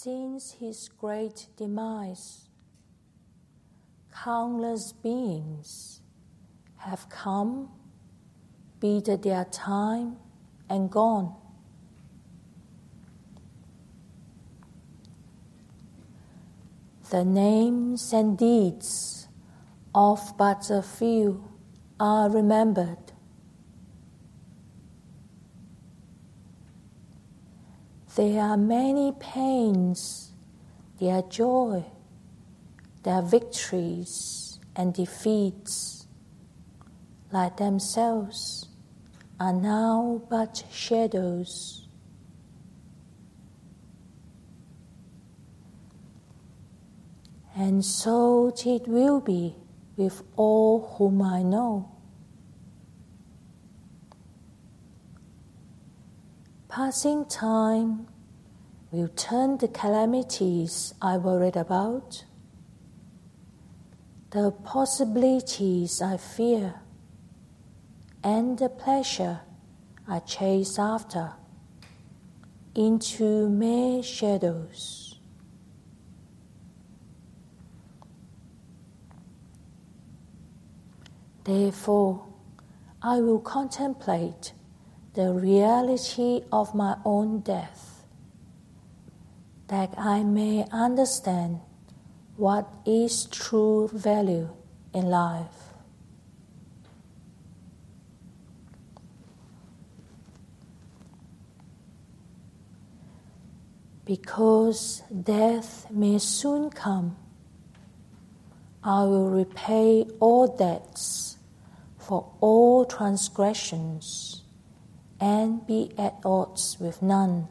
Since his great demise, countless beings have come, bided their time, and gone. The names and deeds of but a few are remembered. There are many pains, their joy, their victories and defeats, like themselves, are now but shadows. And so it will be with all whom I know. Passing time will turn the calamities I worried about, the possibilities I fear, and the pleasure I chase after into mere shadows. Therefore, I will contemplate the reality of my own death, that I may understand what is true value in life. Because death may soon come, I will repay all debts for all transgressions and be at odds with none.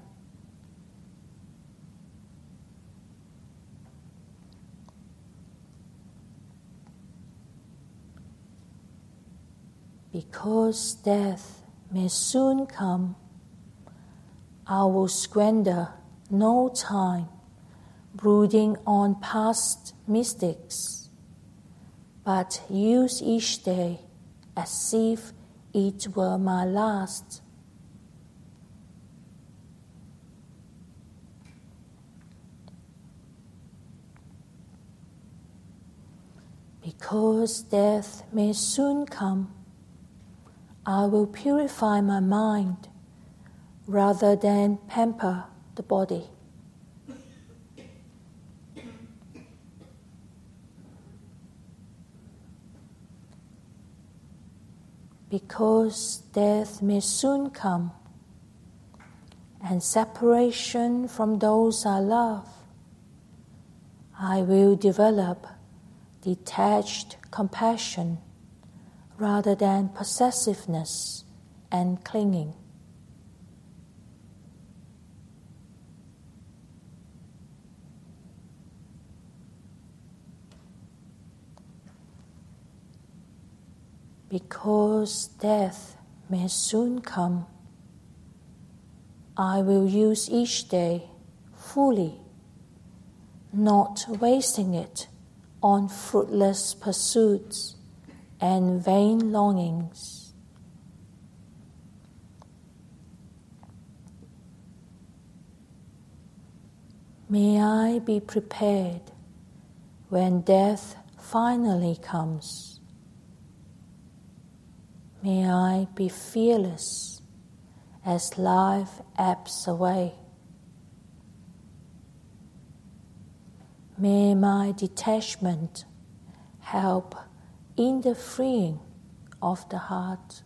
Because death may soon come, I will squander no time brooding on past mistakes, but use each day as if it were my last. Because death may soon come, I will purify my mind rather than pamper the body. because death may soon come and separation from those I love, I will develop detached compassion rather than possessiveness and clinging. because death may soon come. I will use each day fully, not wasting it on fruitless pursuits and vain longings. May I be prepared when death finally comes. May I be fearless as life ebbs away. May my detachment help in the freeing of the heart.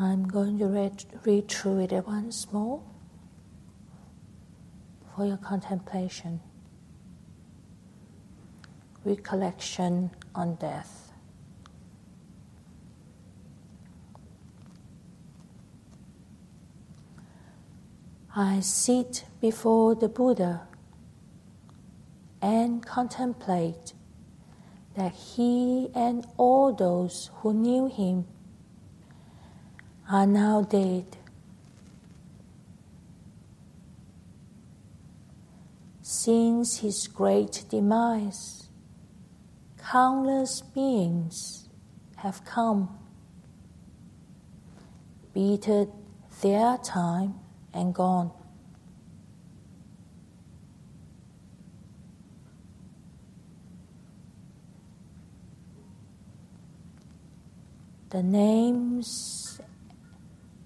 I'm going to read, read through it once more for your contemplation recollection on death. I sit before the Buddha and contemplate that he and all those who knew him are now dead. Since his great demise, countless beings have come, beaten their time and gone. The names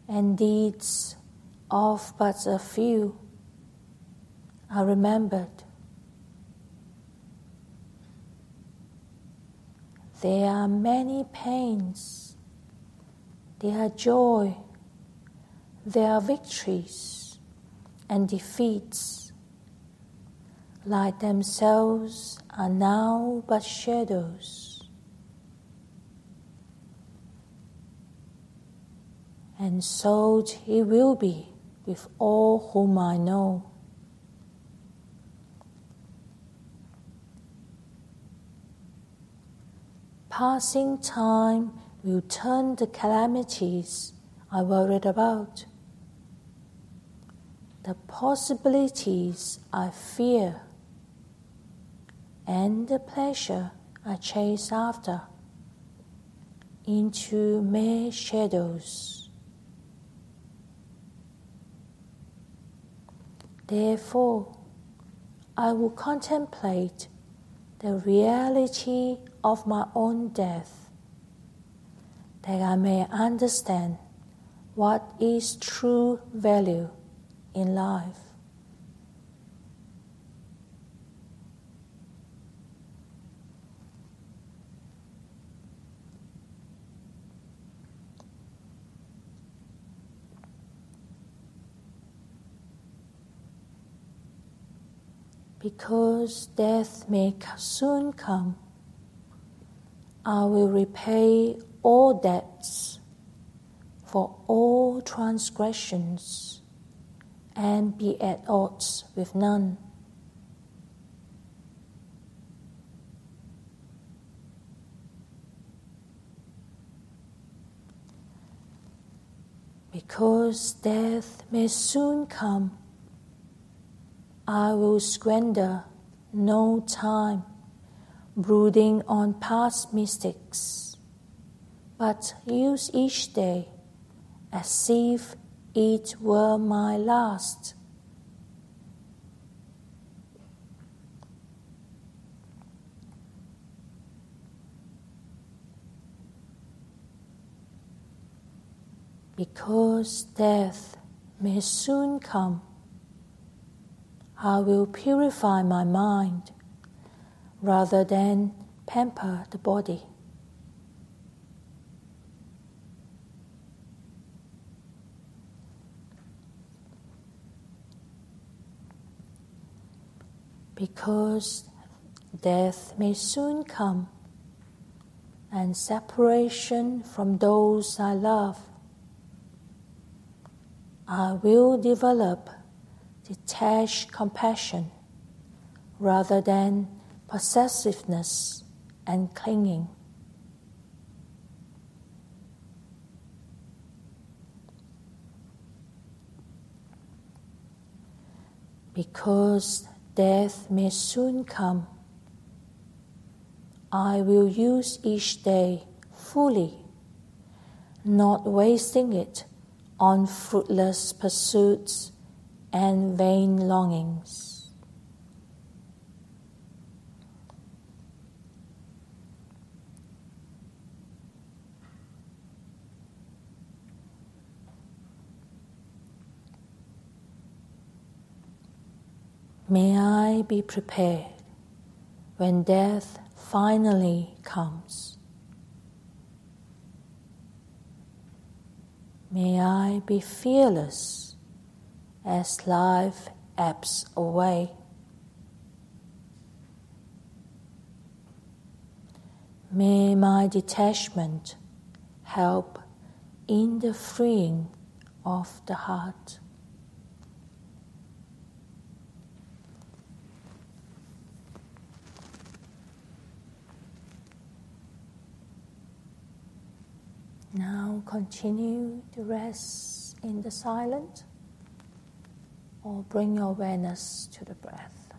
and deeds of but a few are remembered. There are many pains, there are joy, there are victories and defeats, like themselves are now but shadows. And so it will be with all whom I know. Passing time will turn the calamities I worried about, the possibilities I fear, and the pleasure I chase after into mere shadows. Therefore, I will contemplate the reality of my own death, that I may understand what is true value in life. Because death may soon come I will repay all debts for all transgressions and be at odds with none. Because death may soon come, I will squander no time brooding on past mistakes, but use each day as if it were my last. Because death may soon come, I will purify my mind rather than pamper the body. Because death may soon come and separation from those I love, I will develop detached compassion rather than possessiveness, and clinging. Because death may soon come, I will use each day fully, not wasting it on fruitless pursuits and vain longings. May I be prepared when death finally comes. May I be fearless as life ebbs away. May my detachment help in the freeing of the heart. Now continue to rest in the silent or bring your awareness to the breath.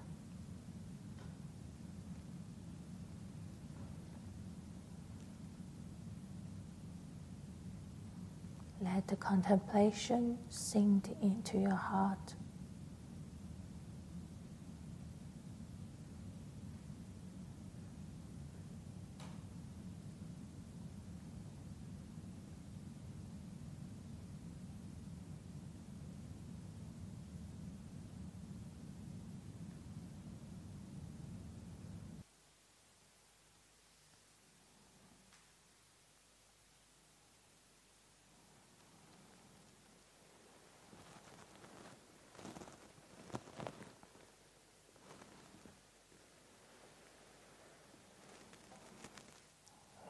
Let the contemplation sink into your heart.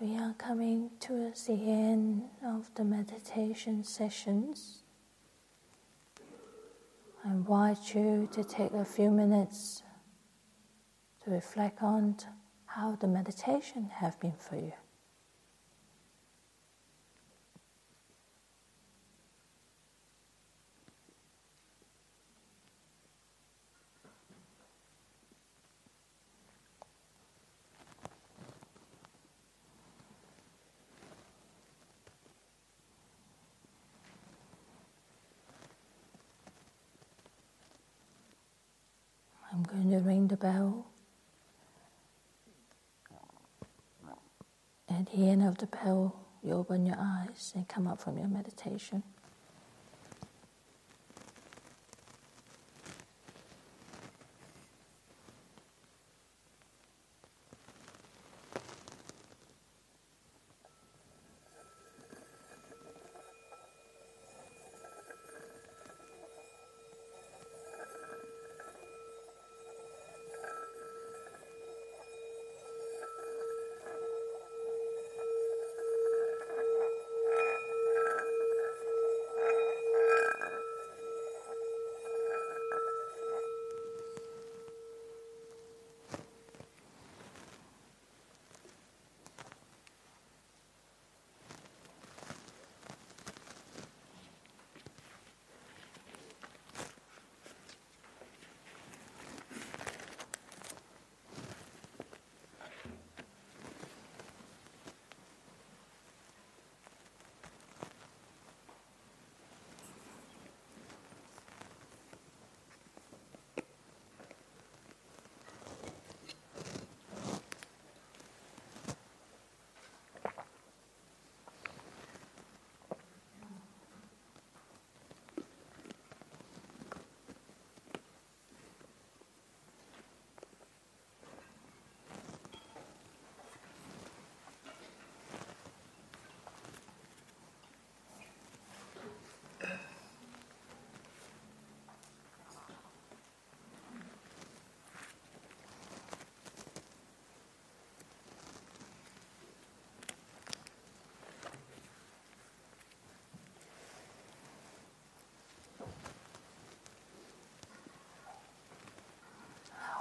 We are coming towards the end of the meditation sessions. I invite you to take a few minutes to reflect on how the meditation have been for you. I'm going to ring the bell. At the bell, you open your eyes and come up from your meditation.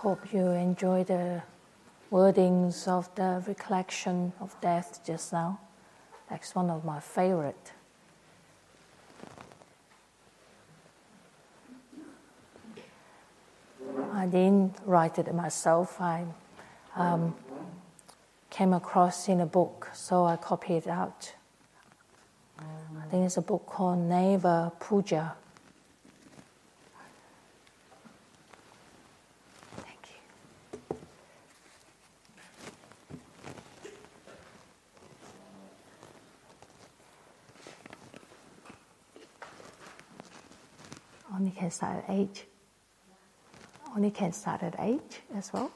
Hope you enjoy the wordings of the recollection of death just now. That's one of my favorite. I didn't write it myself. I um, came across in a book, so I copied it out. I think it's a book called Neva Puja Only can start at eight. Only can start at eight as well.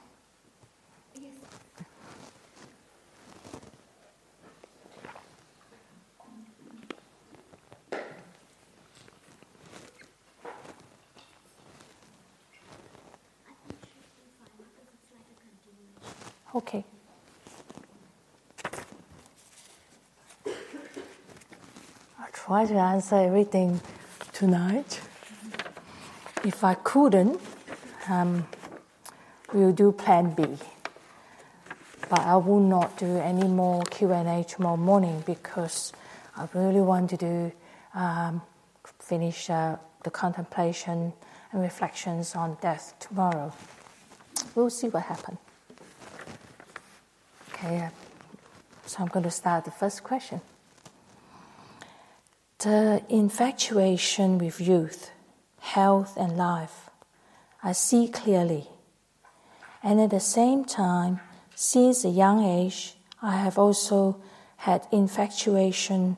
Okay. I'll try to answer everything tonight. If I couldn't, um, we'll do Plan B. But I will not do any more Q and A tomorrow morning because I really want to do um, finish uh, the contemplation and reflections on death tomorrow. We'll see what happens. Okay, uh, so I'm going to start the first question. the infatuation with youth, health, and life, I see clearly. And at the same time, since a young age, I have also had infatuation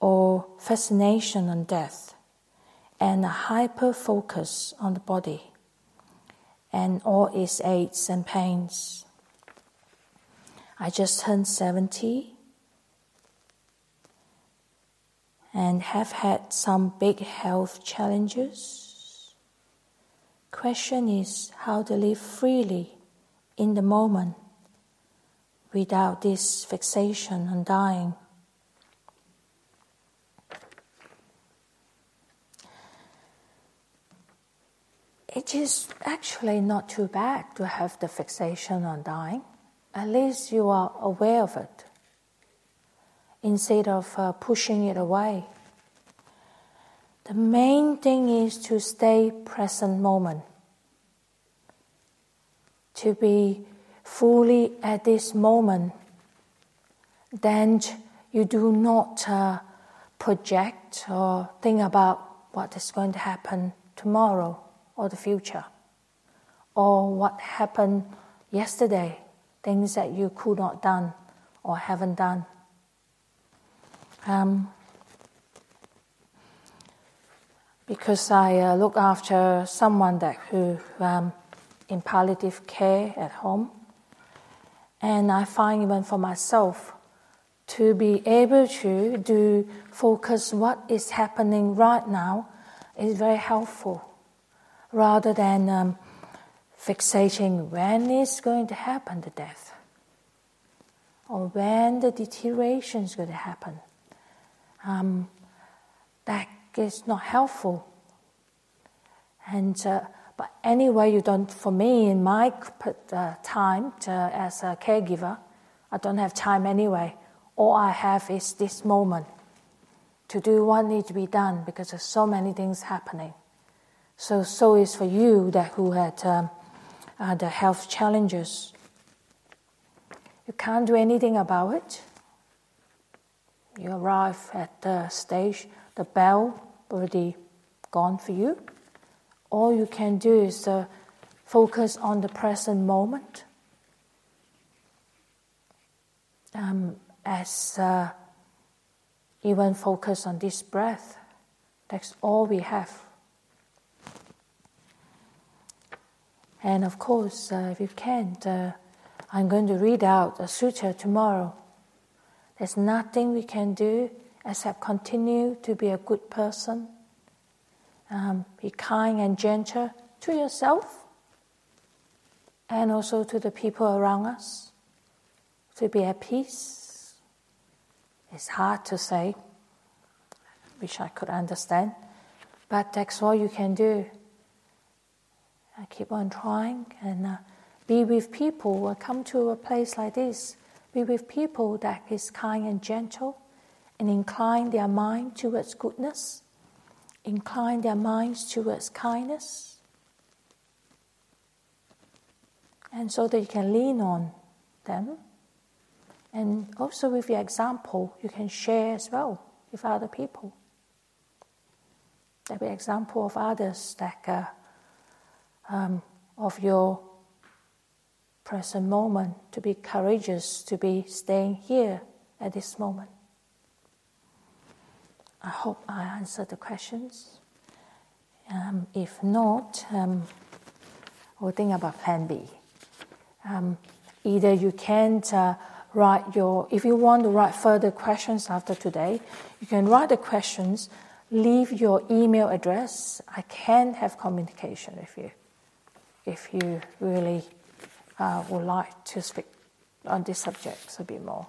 or fascination on death and a hyper focus on the body and all its aches and pains. I just turned 70 and have had some big health challenges. Question is how to live freely in the moment without this fixation on dying. It is actually not too bad to have the fixation on dying. At least you are aware of it instead of uh, pushing it away. The main thing is to stay present moment, to be fully at this moment. Then you do not uh, project or think about what is going to happen tomorrow or the future, or what happened yesterday, things that you could not done or haven't done. Um, because I uh, look after someone that who um, in palliative care at home, and I find even for myself to be able to do focus what is happening right now is very helpful, rather than um, fixating when is going to happen the death or when the deterioration is going to happen. Um, that is not helpful. And uh, but anyway, you don't. For me, in my uh, time to, as a caregiver, I don't have time anyway. All I have is this moment to do what needs to be done because there's so many things happening. So, so is for you that who had um, uh, the health challenges. You can't do anything about it. You arrive at the stage, the bell already gone for you. All you can do is uh, focus on the present moment. Um, as uh, even focus on this breath. That's all we have. And of course, uh, if you can, uh, I'm going to read out a sutra tomorrow there's nothing we can do except continue to be a good person, um, be kind and gentle to yourself and also to the people around us, to be at peace. It's hard to say, wish I could understand, but that's all you can do. I keep on trying and uh, be with people. come to a place like this be with people that is kind and gentle and incline their mind towards goodness, incline their minds towards kindness. And so that you can lean on them. And also with your example, you can share as well with other people. There'll be example of others that uh, um, of your present moment, to be courageous, to be staying here at this moment. I hope I answered the questions. Um, if not, um, we'll think about plan B. Um, either you can uh, write your, if you want to write further questions after today, you can write the questions, leave your email address. I can have communication with you if you really uh, would like to speak on this subject a bit more.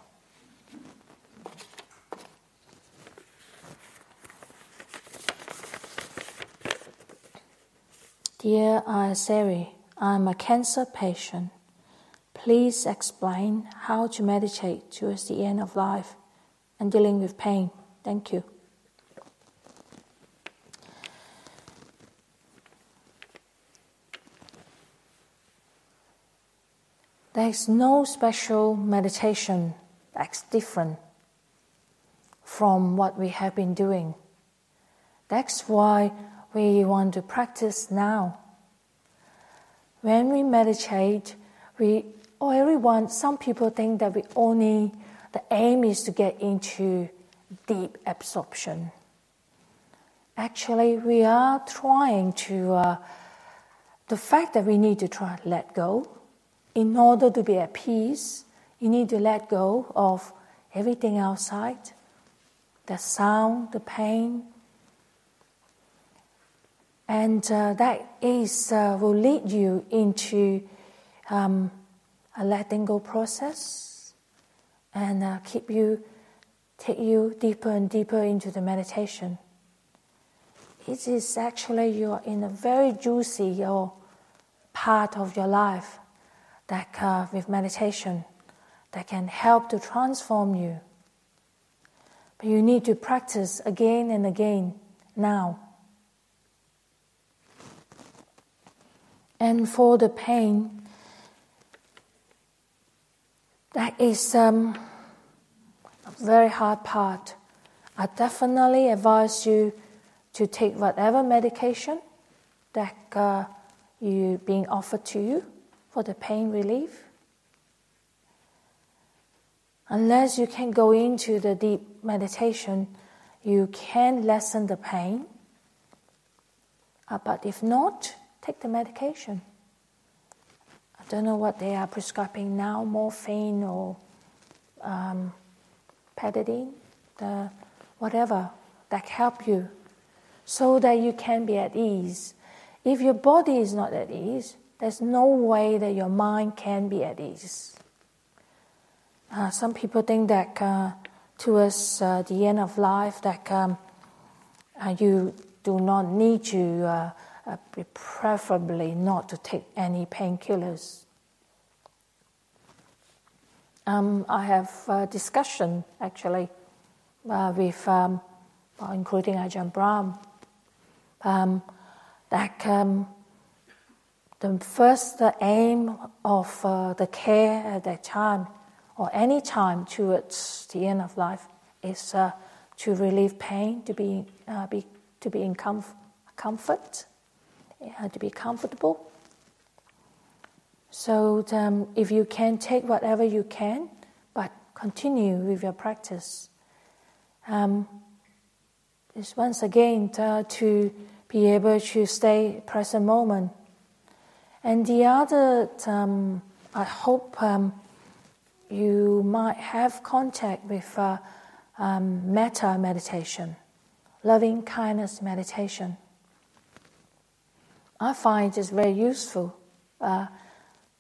Dear Ayya Seri, I'm a cancer patient. Please explain how to meditate towards the end of life and dealing with pain. Thank you. There's no special meditation that's different from what we have been doing That's why we want to practice now. When we meditate, we or everyone, some people think that we only the aim is to get into deep absorption. Actually, we are trying to. Uh, the fact that we need to try let go, in order to be at peace, you need to let go of everything outside, the sound, the pain, and uh, that is uh, will lead you into um, a letting go process and uh, keep you take you deeper and deeper into the meditation. It is actually you're in a very juicy or part of your life that uh, with meditation that can help to transform you. But you need to practice again and again now. And for the pain, that is um, a very hard part. I definitely advise you to take whatever medication that uh, you being offered to you for the pain relief. Unless you can go into the deep meditation, you can lessen the pain. Uh, but if not, take the medication. I don't know what they are prescribing now morphine or um, pethidine, the, whatever that help you so that you can be at ease. If your body is not at ease, there's no way that your mind can be at ease. Uh, some people think that uh, towards uh, the end of life that um, uh, you do not need to uh, preferably not to take any painkillers. Um, I have a discussion actually uh, with, um, including Ajahn Brahm, um, that um, the first the aim of uh, the care at that time or any time towards the end of life is uh, to relieve pain, to be, uh, be to be in comf- comfort, uh, to be comfortable. So um, if you can take whatever you can, but continue with your practice. Um, is once again uh, to be able to stay present moment. And the other, um, I hope um, you might have contact with uh, um, metta meditation, loving kindness meditation. I find it's very useful. Uh,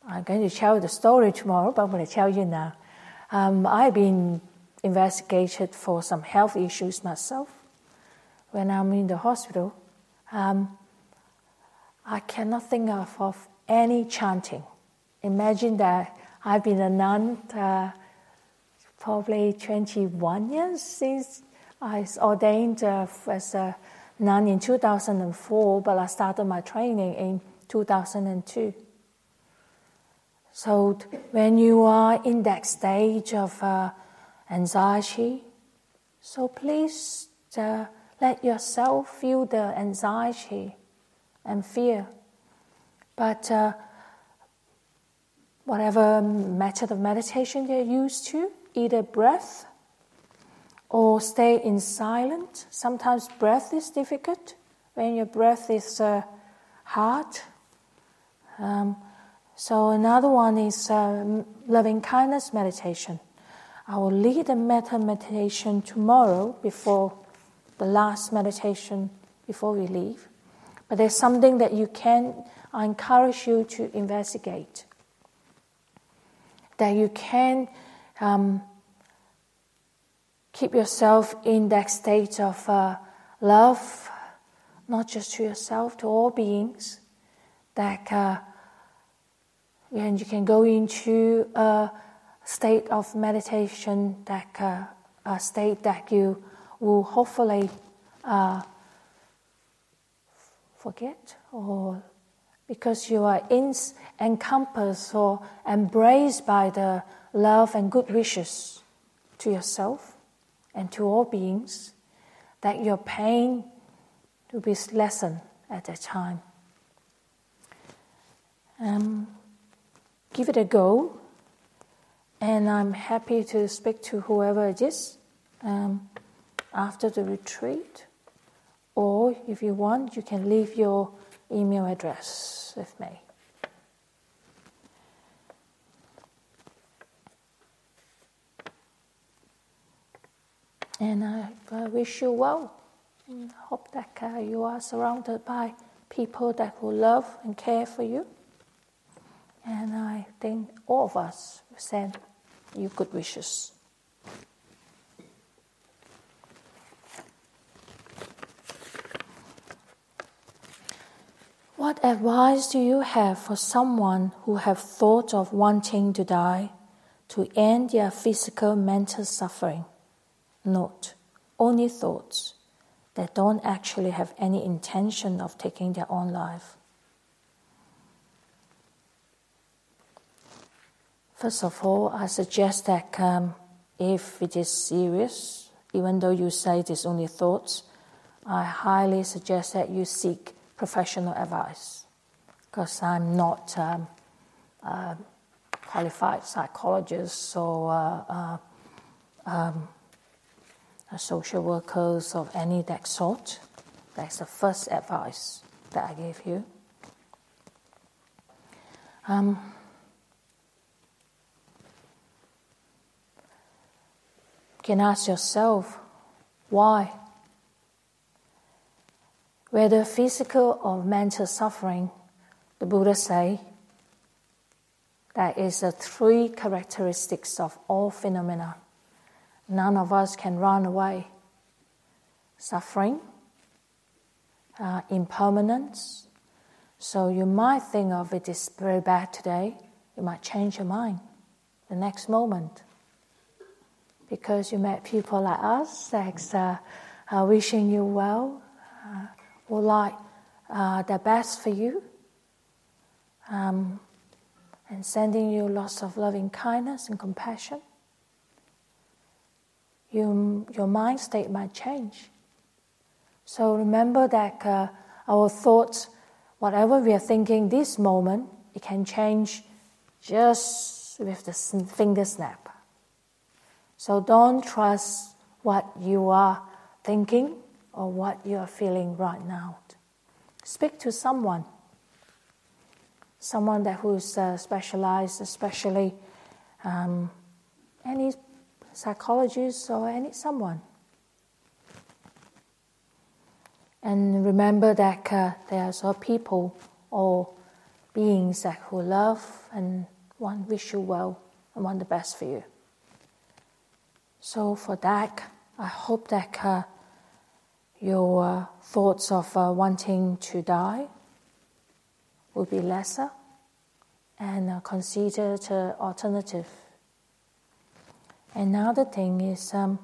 I'm going to tell the story tomorrow, but I'm going to tell you now. Um, I've been investigated for some health issues myself. When I'm in the hospital, um, I cannot think of, of any chanting. Imagine that I've been a nun uh, probably 21 years since I was ordained uh, as a nun in 2004, but I started my training in 2002. So when you are in that stage of uh, anxiety, so please uh, let yourself feel the anxiety and fear. But uh, whatever method of meditation you're used to, either breath or stay in silence. Sometimes breath is difficult when your breath is uh, hard. Um, so another one is uh, loving kindness meditation. I will lead a metta meditation tomorrow before the last meditation before we leave. But there's something that you can, I encourage you to investigate. That you can um, keep yourself in that state of uh, love, not just to yourself, to all beings. That uh, and you can go into a state of meditation, that uh, a state that you will hopefully uh, forget or because you are in, encompassed or embraced by the love and good wishes to yourself and to all beings, that your pain will be lessened at that time. Um, give it a go, and I'm happy to speak to whoever it is um, after the retreat. Or if you want, you can leave your email address with me. And I, wish you well. And hope that uh, you are surrounded by people that will love and care for you. And I think all of us send you good wishes. What advice do you have for someone who have thought of wanting to die to end their physical mental suffering? Note, only thoughts that don't actually have any intention of taking their own life. First of all, I suggest that um, if it is serious, even though you say it is only thoughts, I highly suggest that you seek professional advice because I'm not um, a qualified psychologist or uh, uh, um, social workers of any that sort. That's the first advice that I gave you. Um, you can ask yourself why. Whether physical or mental suffering, the Buddha say that is the three characteristics of all phenomena none of us can run away. Suffering, uh, impermanence. So you might think of it as very bad today, you might change your mind the next moment. Because you met people like us that's uh, uh, wishing you well, uh, or like uh, the best for you, um, and sending you lots of loving kindness and compassion you, your mind state might change. So remember that uh, our thoughts, whatever we are thinking this moment, it can change just with the finger snap. So don't trust what you are thinking or what you are feeling right now. Speak to someone, someone that who's uh, specialized, especially um, any psychologist or any someone. And remember that uh, there are so people or beings that who love and want wish you well and want the best for you. So for that, I hope that uh, your uh, thoughts of uh, wanting to die will be lesser and uh, consider the alternative Another thing is um,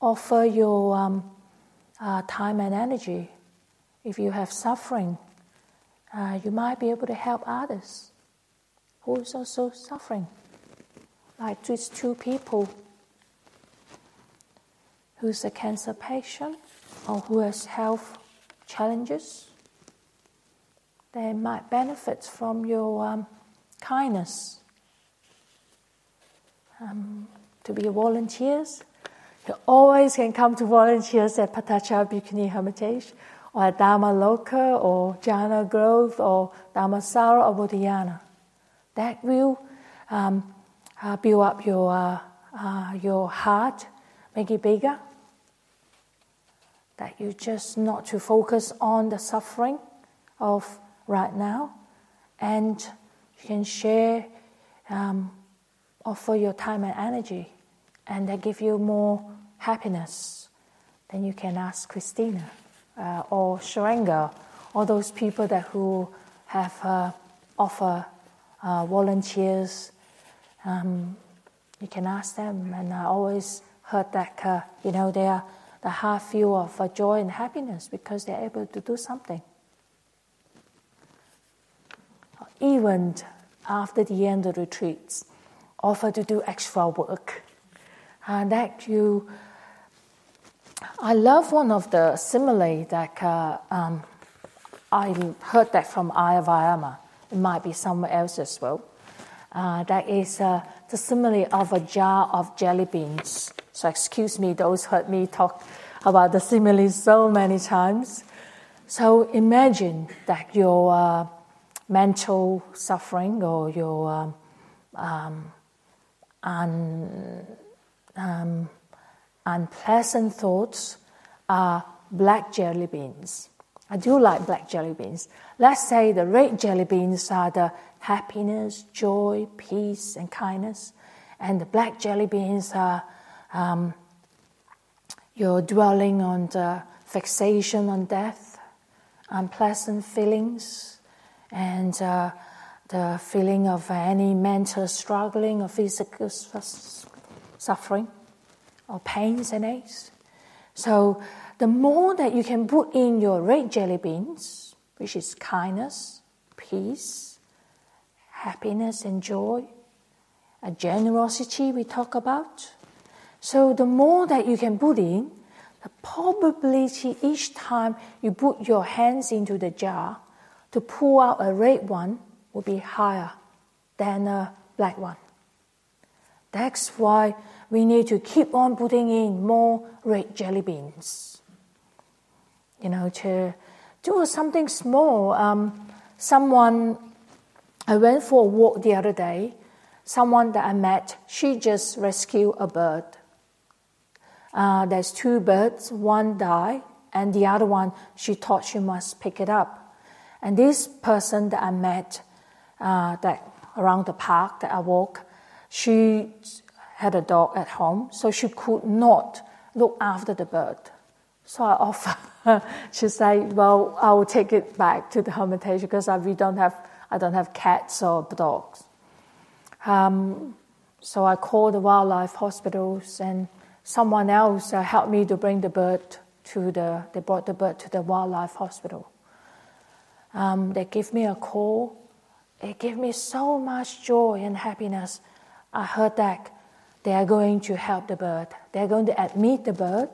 offer your um, uh, time and energy. If you have suffering, uh, you might be able to help others who is also suffering. Like these two people who's a cancer patient or who has health challenges, they might benefit from your um, kindness. Um, to be volunteers. You always can come to volunteers at Patachara Bhikkhuni Hermitage or at Dhammaloka or Jhana Grove or Dhammasara or Bodhinyana. That will um, uh, build up your, uh, uh, your heart, make it bigger. That you just not to focus on the suffering of right now and you can share um, offer your time and energy and they give you more happiness, then you can ask Christina uh, or Sharanga, or those people that who have uh, offer uh, volunteers. Um, you can ask them, and I always heard that uh, you know they are the heart feel of uh, joy and happiness because they're able to do something. Even after the end of retreats, offer to do extra work. Uh, that you I love one of the simile that uh, um, I heard that from Ayya Vayama. It might be somewhere else as well. Uh, that is uh, the simile of a jar of jelly beans. So excuse me, those heard me talk about the simile so many times. So imagine that your uh, mental suffering or your um, um, um, unpleasant thoughts are black jelly beans. I do like black jelly beans. Let's say the red jelly beans are the happiness, joy, peace, and kindness, and the black jelly beans are um, your dwelling on the fixation on death, unpleasant feelings, and uh, the feeling of any mental struggling or physical suffering or pains and aches. So, the more that you can put in your red jelly beans, which is kindness, peace, happiness, and joy, a generosity we talk about. So, the more that you can put in, the probability each time you put your hands into the jar to pull out a red one will be higher than a black one. That's why we need to keep on putting in more red jelly beans. You know, to do something small. Um, someone, I went for a walk the other day. Someone that I met, she just rescued a bird. Uh, there's two birds, one died, and the other one, she thought she must pick it up. And this person that I met, uh, that around the park that I walk, she had a dog at home, so she could not look after the bird. So I offer her, she said, well, I will take it back to the hermitage because I, we don't have, I don't have cats or dogs. Um, so I called the wildlife hospitals and someone else uh, helped me to bring the bird to the, they brought the bird to the wildlife hospital. Um, they gave me a call. It gave me so much joy and happiness. I heard that they are going to help the bird. They're going to admit the bird.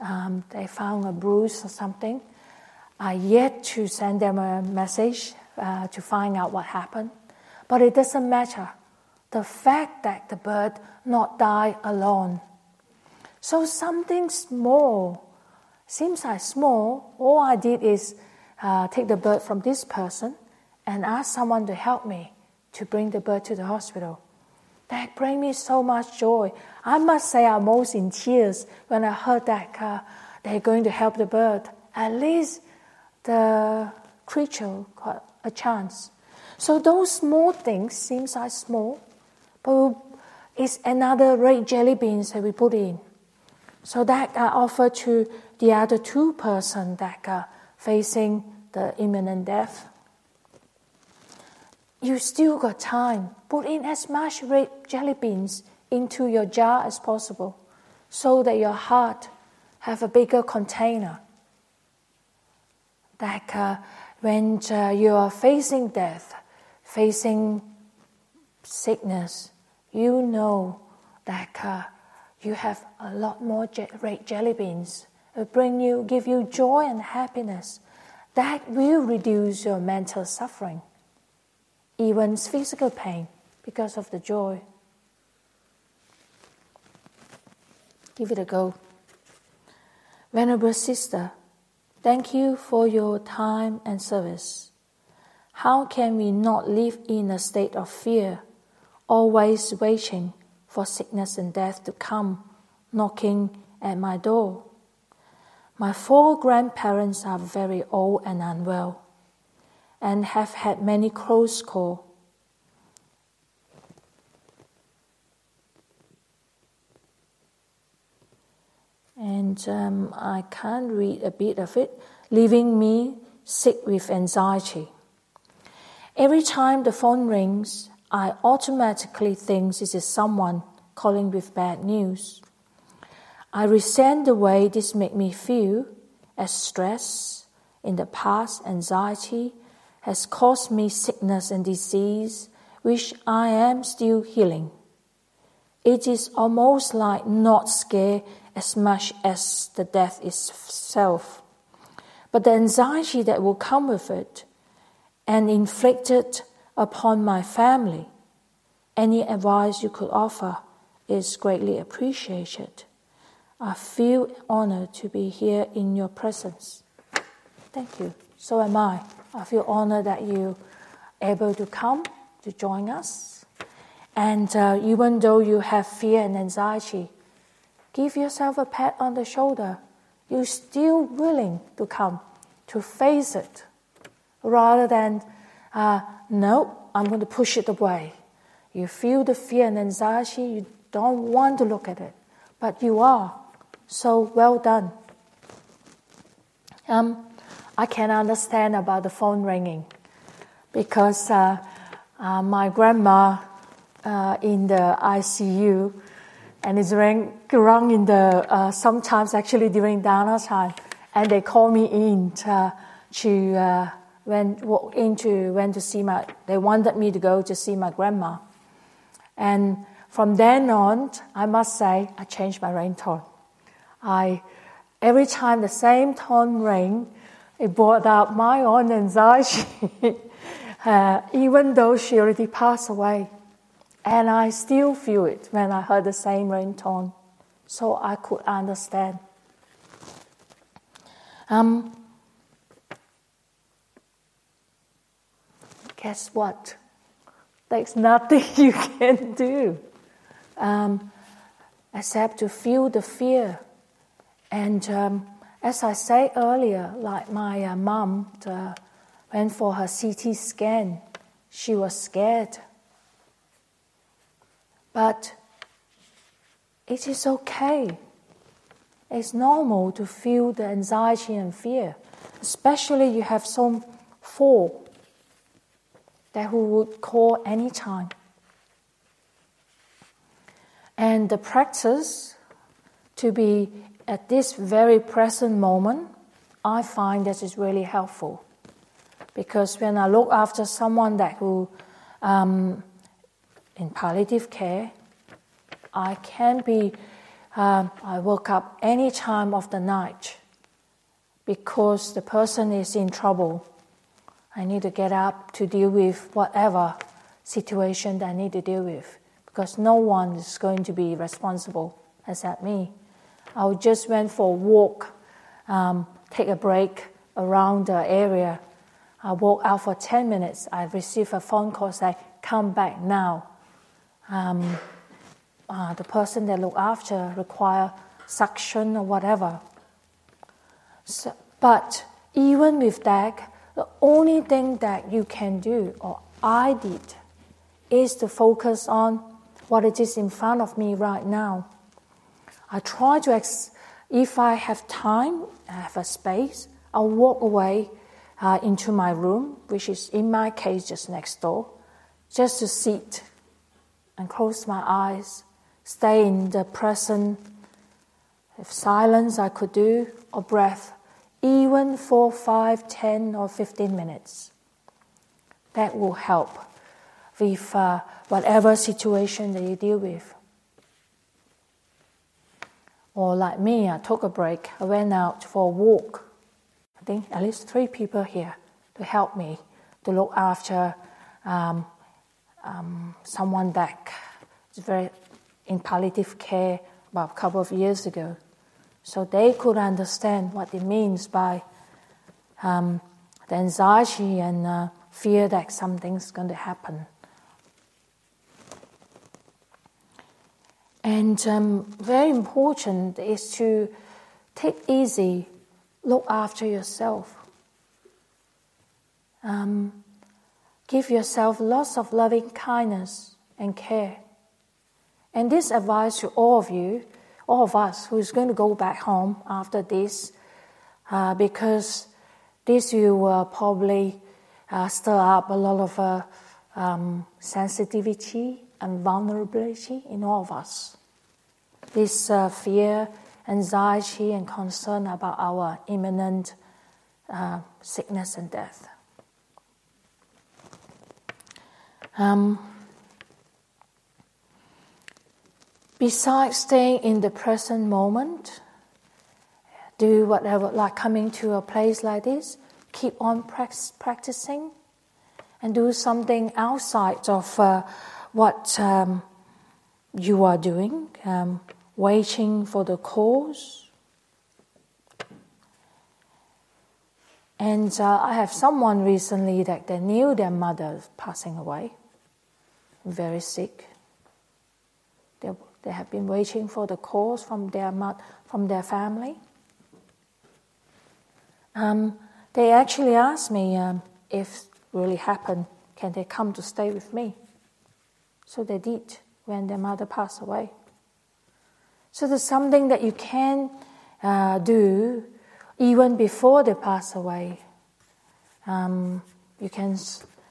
Um, they found a bruise or something. I yet to send them a message uh, to find out what happened. But it doesn't matter. The fact that the bird not die alone. So something small, seems like small. All I did is uh, take the bird from this person and ask someone to help me to bring the bird to the hospital. That bring me so much joy. I must say, I'm almost in tears when I heard that uh, they're going to help the bird. At least the creature got a chance. So those small things seems like small, but it's another red jelly beans that we put in. So that I offer to the other two person that are facing the imminent death you still got time. Put in as much red jelly beans into your jar as possible so that your heart have a bigger container. Like uh, when uh, you are facing death, facing sickness, you know that uh, you have a lot more je- red jelly beans. It bring you, give you joy and happiness. That will reduce your mental suffering even physical pain because of the joy. Give it a go. Venerable Sister, thank you for your time and service. How can we not live in a state of fear, always waiting for sickness and death to come knocking at my door? My four grandparents are very old and unwell and have had many close calls. And um, I can't read a bit of it, leaving me sick with anxiety. Every time the phone rings, I automatically think this is someone calling with bad news. I resent the way this makes me feel as stress in the past, anxiety, has caused me sickness and disease, which I am still healing. It is almost like not scared as much as the death itself, but the anxiety that will come with it and inflicted upon my family. Any advice you could offer is greatly appreciated. I feel honored to be here in your presence. Thank you. So am I. I feel honored that you able to come to join us. And uh, even though you have fear and anxiety, give yourself a pat on the shoulder. You're still willing to come, to face it, rather than, uh, no, I'm going to push it away. You feel the fear and anxiety, you don't want to look at it, but you are. So well done. Um, I can understand about the phone ringing because uh, uh, my grandma uh, in the ICU and it's rang, rung in the uh, sometimes actually during Dana time, and they call me in to, to uh, went walk into went to see my. They wanted me to go to see my grandma, and from then on, I must say I changed my ringtone. I every time the same tone rang, it brought up my own anxiety, uh, even though she already passed away. And I still feel it when I heard the same ringtone, so I could understand. Um, guess what? There's nothing you can do um, except to feel the fear. And um, as I said earlier, like my uh, mom uh, went for her CT scan, she was scared. But it is okay. It's normal to feel the anxiety and fear, especially you have some four that who would call anytime. And the practice to be at this very present moment, I find this is really helpful. Because when I look after someone that who um, in palliative care, I can be, um, I woke up any time of the night because the person is in trouble I need to get up to deal with whatever situation that I need to deal with because no one is going to be responsible except me. I just went for a walk, um, take a break around the area. I walk out for 10 minutes. I receive a phone call saying, come back now. Um, uh, the person that look after require suction or whatever. So, but even with that, the only thing that you can do, or I did, is to focus on what it is in front of me right now. I try to, ex- if I have time, I have a space, I'll walk away uh, into my room, which is in my case just next door, just to sit and close my eyes, stay in the present. If silence I could do, or breath, even for 5, 10, or 15 minutes. That will help with uh, whatever situation that you deal with. Or like me, I took a break. I went out for a walk. I think at least three people here to help me to look after um, um, someone that is very in palliative care about a couple of years ago so they could understand what it means by um, the anxiety and uh, fear that something's going to happen. And um, very important is to take easy, look after yourself. Um, give yourself lots of loving kindness and care. And this advice to all of you all of us who's going to go back home after this, uh, because this you will probably uh, stir up a lot of uh, um, sensitivity and vulnerability in all of us. This uh, fear, anxiety, and concern about our imminent uh, sickness and death. Um, besides staying in the present moment, do whatever, like coming to a place like this, keep on practicing and do something outside of uh, what um, you are doing, um, waiting for the cause. And uh, I have someone recently that they knew their mother passing away, very sick. They, they have been waiting for the cause from their, from their family. Um, they actually asked me um, if really happened, can they come to stay with me? So they did when their mother passed away. So there's something that you can uh, do even before they pass away. Um, you can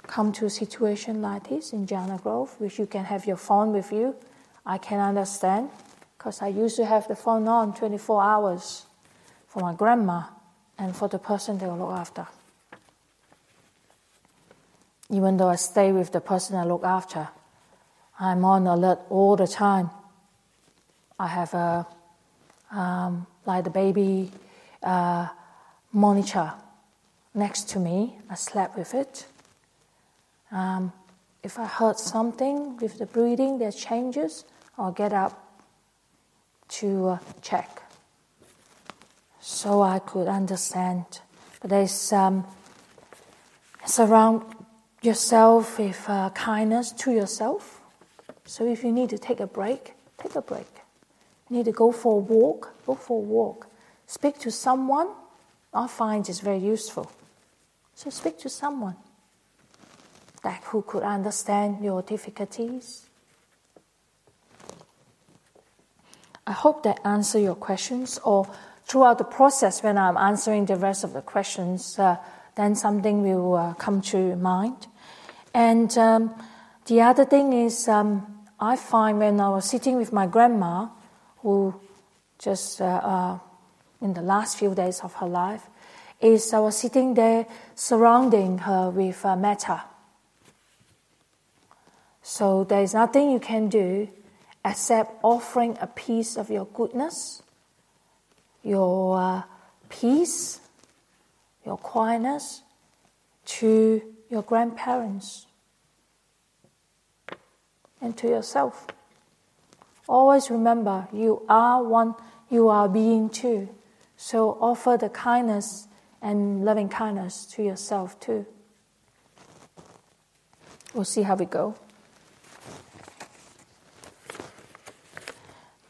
come to a situation like this in Jhana Grove, which you can have your phone with you. I can understand because I used to have the phone on 24 hours for my grandma and for the person they look after. Even though I stay with the person I look after, I'm on alert all the time. I have a um, like the baby uh, monitor next to me. I slept with it. Um, if I heard something with the breathing that changes, I'll get up to uh, check so I could understand. But there's um, surround yourself with uh, kindness to yourself. So if you need to take a break, take a break. You need to go for a walk, go for a walk. Speak to someone. I find is very useful. So speak to someone that who could understand your difficulties. I hope that answer your questions or throughout the process, when I'm answering the rest of the questions, uh, then something will uh, come to mind. And um, the other thing is, um, I find when I was sitting with my grandma, who just uh, uh in the last few days of her life, is I was sitting there surrounding her with uh, metta. So there is nothing you can do except offering a piece of your goodness your uh, peace, your quietness to your grandparents and to yourself. Always remember you are one, you are being too. So offer the kindness and loving kindness to yourself too. We'll see how we go.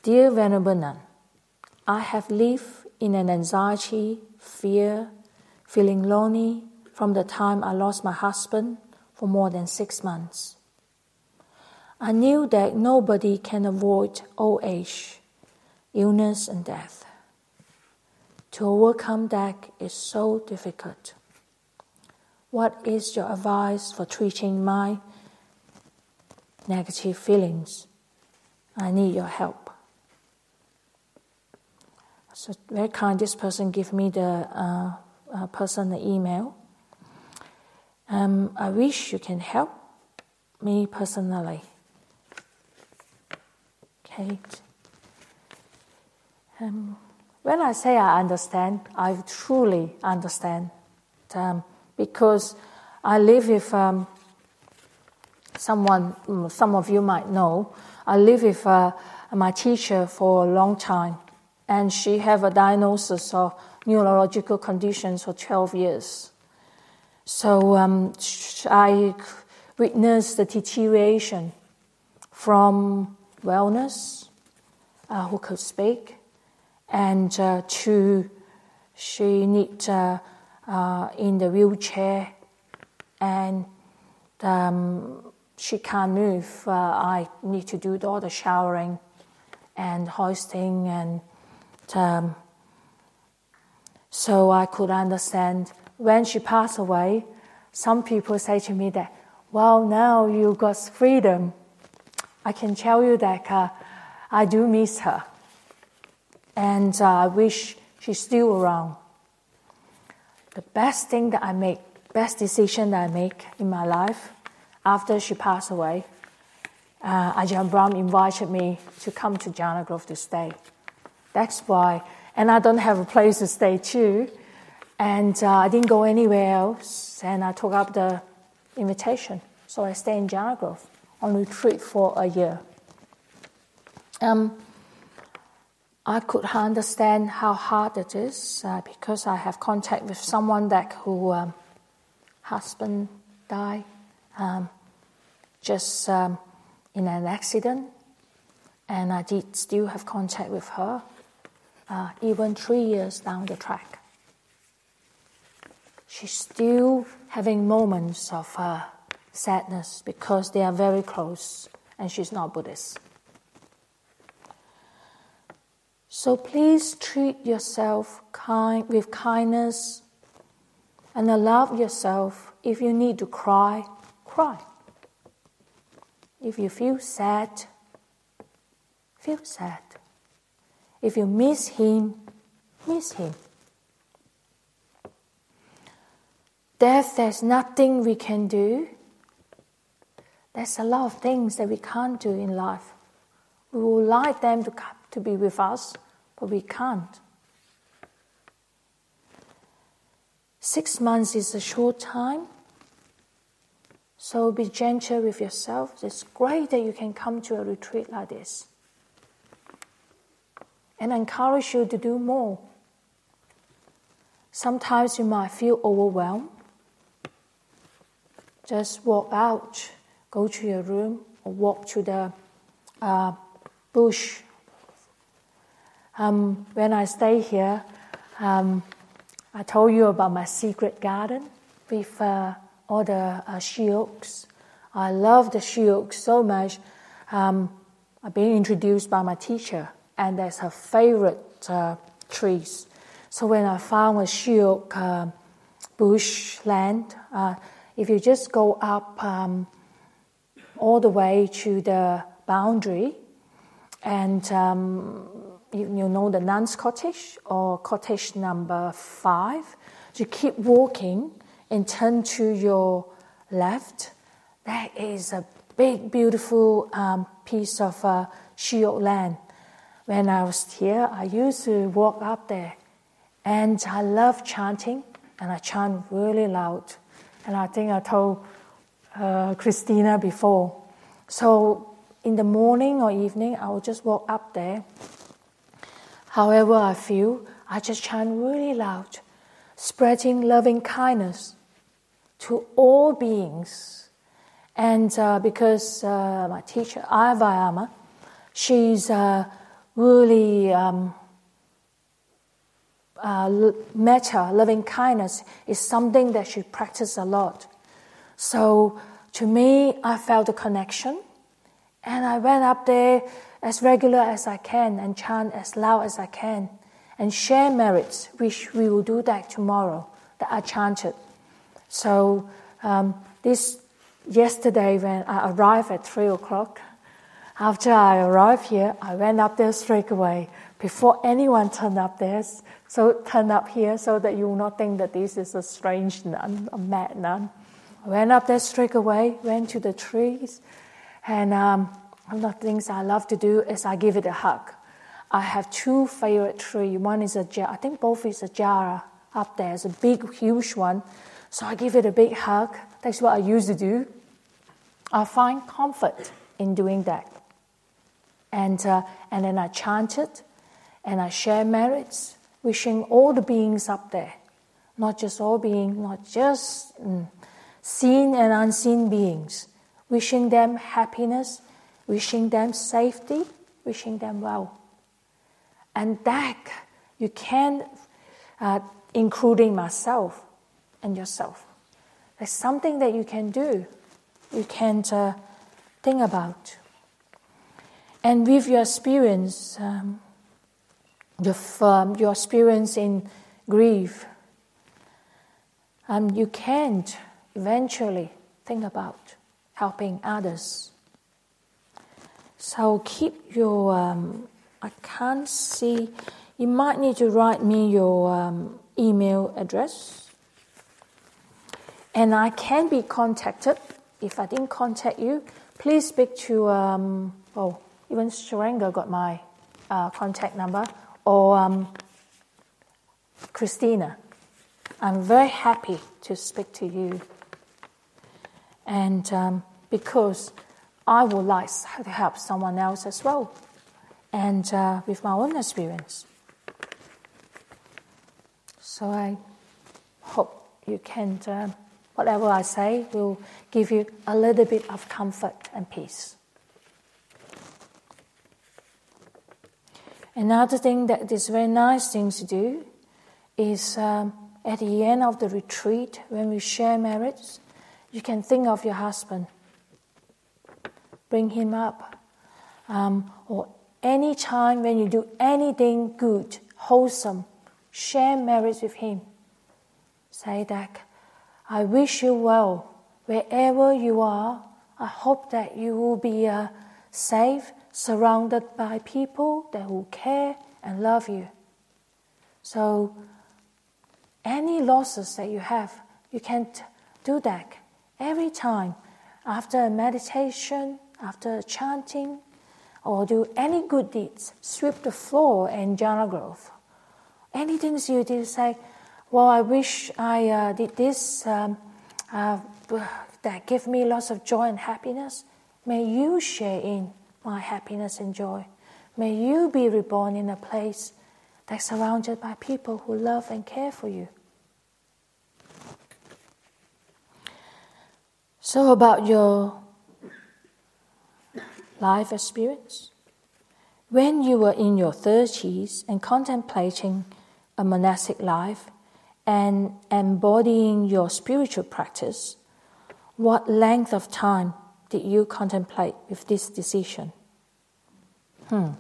Dear Venerable Nun, I have lived in an anxiety, fear, feeling lonely from the time I lost my husband for more than six months. I knew that nobody can avoid old age, illness, and death. To overcome that is so difficult. What is your advice for treating my negative feelings? I need your help. So very kind. This person give me the uh, uh, personal email. Um, I wish you can help me personally. Kate. Um, when I say I understand, I truly understand, um, because I live with um, someone. Mm, some of you might know. I live with uh, my teacher for a long time and she have a diagnosis of neurological conditions for 12 years. So um, I witnessed the deterioration from wellness, uh, who could speak, and uh, to she need uh, uh in the wheelchair, and um, she can't move. Uh, I need to do all the showering and hoisting and um, so I could understand when she passed away. Some people say to me that, well, now you got freedom. I can tell you that uh, I do miss her. And uh, I wish she's still around. The best thing that I make, best decision that I make in my life after she passed away, uh, Ajahn Brahm invited me to come to Jhana Grove to stay. That's why. And I don't have a place to stay too. And uh, I didn't go anywhere else. And I took up the invitation. So I stay in Jhana Grove on retreat for a year. Um, I could understand how hard it is uh, because I have contact with someone that who um, husband died um, just um, in an accident, and I did still have contact with her, uh, even three years down the track. She's still having moments of uh, sadness because they are very close, and she's not Buddhist. So please treat yourself kind, with kindness and allow yourself, if you need to cry, cry. If you feel sad, feel sad. If you miss him, miss him. Death, there's nothing we can do. There's a lot of things that we can't do in life. We would like them to, to be with us, but we can't. Six months is a short time. So be gentle with yourself. It's great that you can come to a retreat like this. And I encourage you to do more. Sometimes you might feel overwhelmed. Just walk out, go to your room, or walk to the uh, bush. Um, when I stay here, um, I told you about my secret garden with uh, or the uh, she oaks. I love the she oaks so much. Um, I've been introduced by my teacher, and that's her favorite uh, trees. So when I found a she oak uh, bush land, uh, if you just go up um, all the way to the boundary, and um, you, you, know the nun's cottage or cottage number five, you keep walking and turn to your left, there is a big, beautiful um, piece of uh, land. When I was here, I used to walk up there, and I love chanting, and I chant really loud. And I think I told uh, Christina before. So in the morning or evening, I will just walk up there. However I feel, I just chant really loud, spreading loving kindness to all beings. And uh, because uh, my teacher, Ayya Vayama, she's uh, really um, uh, metta, loving kindness, is something that she practiced a lot. So to me, I felt a connection, and I went up there as regular as I can and chant as loud as I can and share merits, which we will do that tomorrow, that I chanted. So um, this yesterday when I arrived at three o'clock, after I arrived here, I went up there straight away before anyone turned up there. So turn up here so that you will not think that this is a strange nun, a mad nun. I went up there straight away, went to the trees, and um, one of the things I love to do is I give it a hug. I have two favorite trees. One is a jar, I think both is a jarrah up there. It's a big, huge one. So I give it a big hug. That's what I used to do. I find comfort in doing that. And, uh, and then I chant it and I share merits, wishing all the beings up there, not just all beings, not just mm, seen and unseen beings, wishing them happiness, wishing them safety, wishing them well. And that you can, uh, including myself, and yourself. There's something that you can do, you can uh, think about. And with your experience, um, um, your experience in grief, um, you can eventually think about helping others. So keep your, um, I can't see, you might need to write me your um, email address and I can be contacted. If I didn't contact you, please speak to, um, oh, even Sharanga got my uh, contact number, or um, Christina. I'm very happy to speak to you. And um, because I would like to help someone else as well, and uh, with my own experience. So I hope you can, uh, whatever I say, will give you a little bit of comfort and peace. Another thing that is very nice thing to do is um, at the end of the retreat, when we share merits, you can think of your husband, bring him up, um, or any time when you do anything good, wholesome, share merits with him. Say that I wish you well wherever you are. I hope that you will be uh, safe surrounded by people that will care and love you. So, any losses that you have, you can't do that every time after meditation, after chanting, or do any good deeds. Sweep the floor in Jhana Grove. Anything you did, say, well, I wish I uh, did this um, uh, that give me lots of joy and happiness. May you share in my happiness and joy. May you be reborn in a place that's surrounded by people who love and care for you. So, about your life experience. When you were in your 30s and contemplating a monastic life and embodying your spiritual practice, what length of time did you contemplate with this decision? Hmm.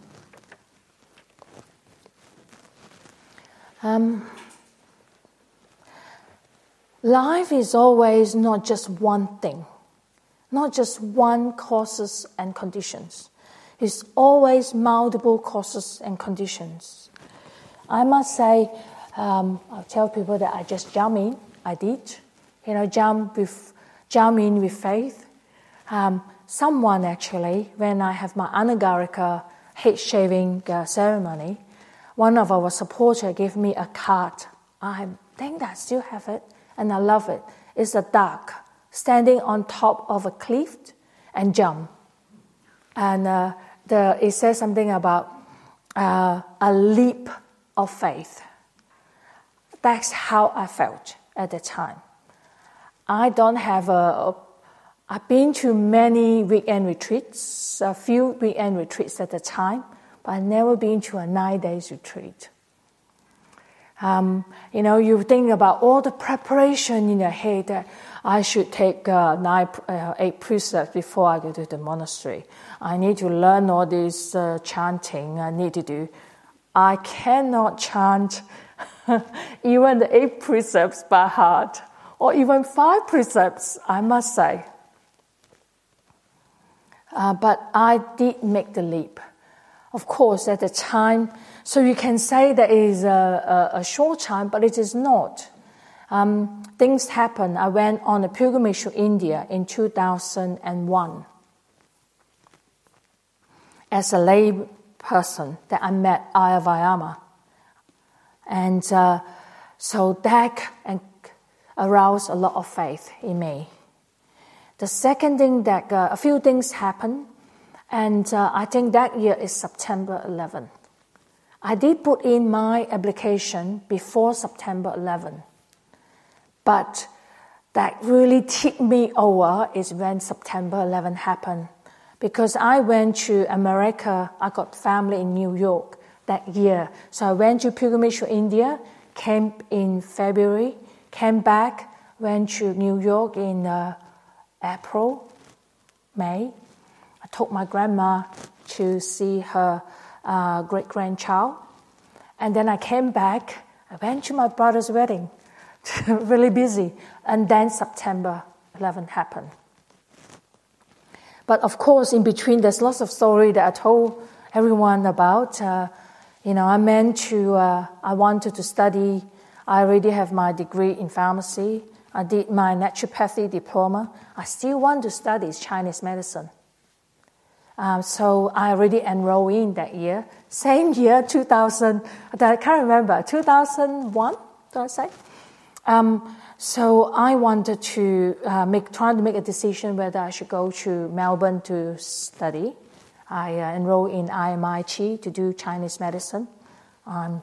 Um, life is always not just one thing, not just one causes and conditions. It's always multiple causes and conditions. I must say, um, I'll tell people that I just jump in. I did, you know, jump with, jump in with faith. Um, someone actually, when I have my anagarika head shaving uh, ceremony, one of our supporters gave me a card. I think I still have it, and I love it. It's a duck standing on top of a cliff and jump. And uh, the, it says something about uh, a leap of faith. That's how I felt at the time. I don't have a, I've been to many weekend retreats, a few weekend retreats at the time, but I've never been to a nine days retreat. Um, you know, you think about all the preparation in your head that I should take uh, nine, uh, eight precepts before I go to the monastery. I need to learn all this uh, chanting. I need to do. I cannot chant even the eight precepts by heart, or even five precepts. I must say. Uh, but I did make the leap. Of course, at the time, so you can say that it is a, a, a short time, but it is not. Um, things happen. I went on a pilgrimage to India in 2001 as a lay person that I met Ayya Vayama. And uh, so that aroused a lot of faith in me. The second thing that uh, a few things happened, and uh, I think that year is September 11. I did put in my application before September 11, but that really tipped me over is when September 11 happened, because I went to America. I got family in New York that year, so I went to pilgrimage to India, came in February, came back, went to New York in uh, April, May. I took my grandma to see her uh, great grandchild. And then I came back. I went to my brother's wedding, really busy. And then September 11 happened. But of course, in between, there's lots of story that I told everyone about. Uh, you know, I meant to, uh, I wanted to study. I already have my degree in pharmacy. I did my naturopathy diploma. I still want to study Chinese medicine. Um, so I already enrolled in that year. Same year, 2000, I can't remember, 2001, did I say? Um, so I wanted to uh, make, trying to make a decision whether I should go to Melbourne to study. I uh, enrolled in RMIT to do Chinese medicine. I'm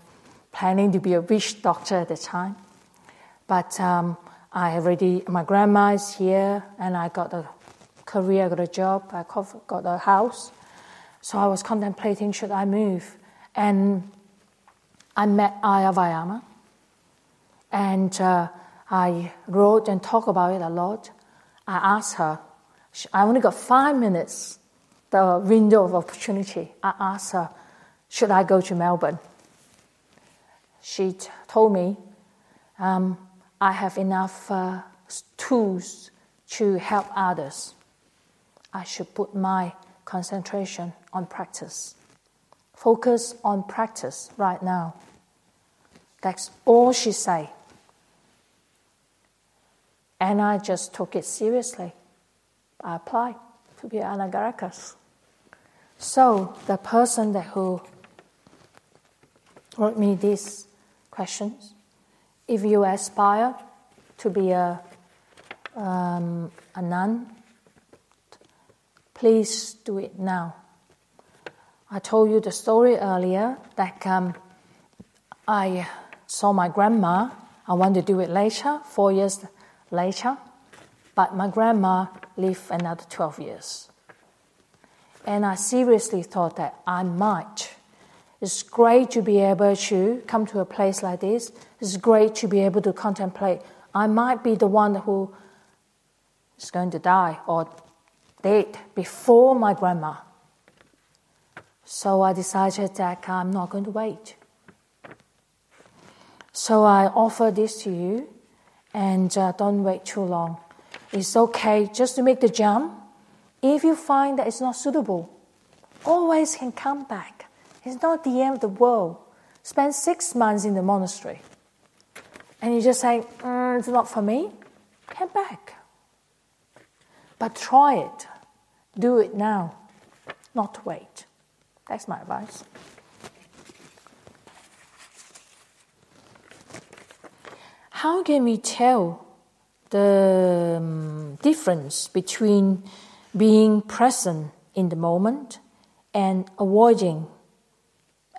planning to be a rich doctor at the time. But um, I already, my grandma is here, and I got a career, I got a job, I got a house. So I was contemplating should I move. And I met Ayya Vayama. And uh, I wrote and talked about it a lot. I asked her, I only got five minutes, the window of opportunity. I asked her, should I go to Melbourne? She t- told me, um, I have enough uh, tools to help others. I should put my concentration on practice. Focus on practice right now. That's all she said. And I just took it seriously. I applied to be Anagarikas. So the person that who wrote me these questions, if you aspire to be a, um, a nun, please do it now. I told you the story earlier that um, I saw my grandma. I wanted to do it later, four years later, but my grandma lived another 12 years. And I seriously thought that I might. It's great to be able to come to a place like this. It's great to be able to contemplate. I might be the one who is going to die or dead before my grandma. So I decided that I'm not going to wait. So I offer this to you and uh, don't wait too long. It's okay just to make the jump. If you find that it's not suitable, always can come back. It's not the end of the world. Spend six months in the monastery and you just say, mm, it's not for me, come back. But try it. Do it now, not wait. That's my advice. How can we tell the um, difference between being present in the moment and avoiding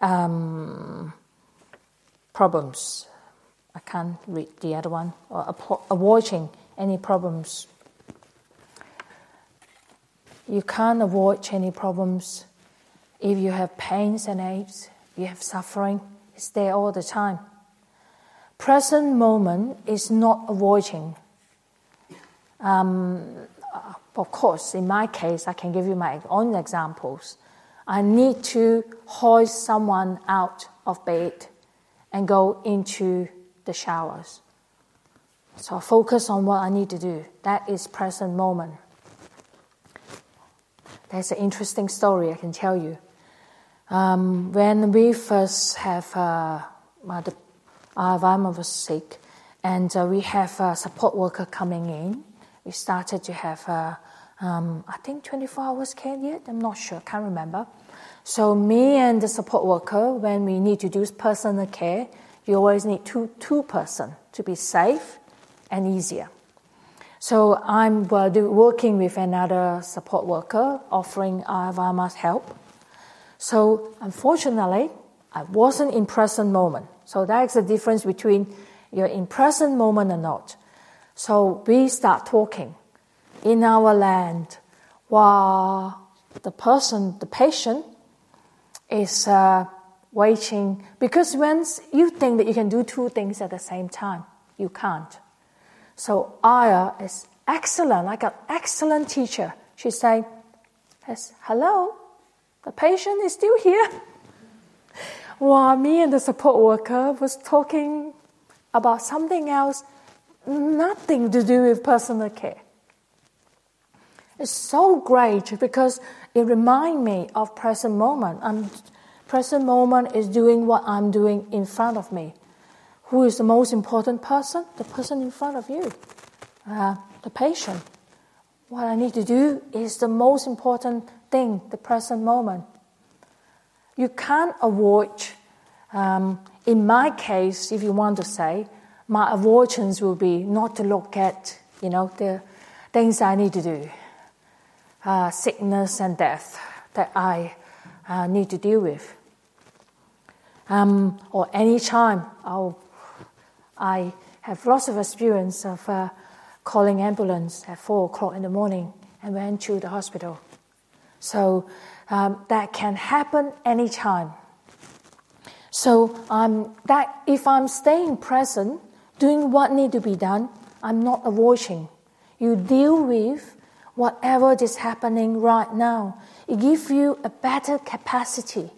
um, problems? I can't read the other one, or avoiding any problems. You can't avoid any problems if you have pains and aches, you have suffering, it's there all the time present moment is not avoiding. Um, of course, in my case, I can give you my own examples. I need to hoist someone out of bed and go into the showers. So I focus on what I need to do. That is present moment. That's an interesting story I can tell you. Um, when we first have uh, the uh, Vayama was sick, and uh, we have a support worker coming in. We started to have, uh, um, I think, 24 hours care yet. I'm not sure, can't remember. So me and the support worker, when we need to do personal care, you always need two two person to be safe and easier. So I'm working with another support worker, offering Vayama's help. So unfortunately, I wasn't in present moment. So that's the difference between you're in present moment or not. So we start talking in our land while the person, the patient, is uh, waiting. Because once you think that you can do two things at the same time, you can't. So Ayya is excellent, like an excellent teacher. She say, yes, hello, the patient is still here. while me and the support worker was talking about something else, nothing to do with personal care. It's so great because it reminds me of present moment. I'm, present moment is doing what I'm doing in front of me. Who is the most important person? The person in front of you, uh, the patient. What I need to do is the most important thing, the present moment. You can't avoid, um, in my case, if you want to say, my avoidance will be not to look at, you know, the things I need to do, uh, sickness and death that I uh, need to deal with. Um, or any time I'll, I have lots of experience of uh, calling ambulance at four o'clock in the morning and went to the hospital. So um, that can happen anytime. So um, that if I'm staying present, doing what need to be done, I'm not avoiding. You deal with whatever is happening right now. It gives you a better capacity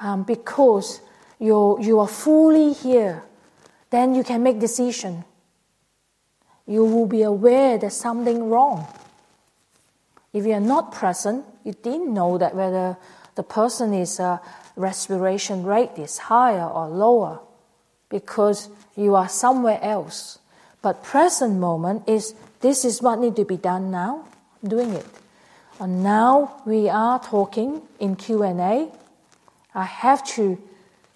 um, because you you are fully here. Then you can make decision. You will be aware there's something wrong. If you are not present, you didn't know that whether the person is uh, respiration rate is higher or lower because you are somewhere else. But present moment is this is what need to be done now. I'm doing it. And now we are talking in Q and A. I have to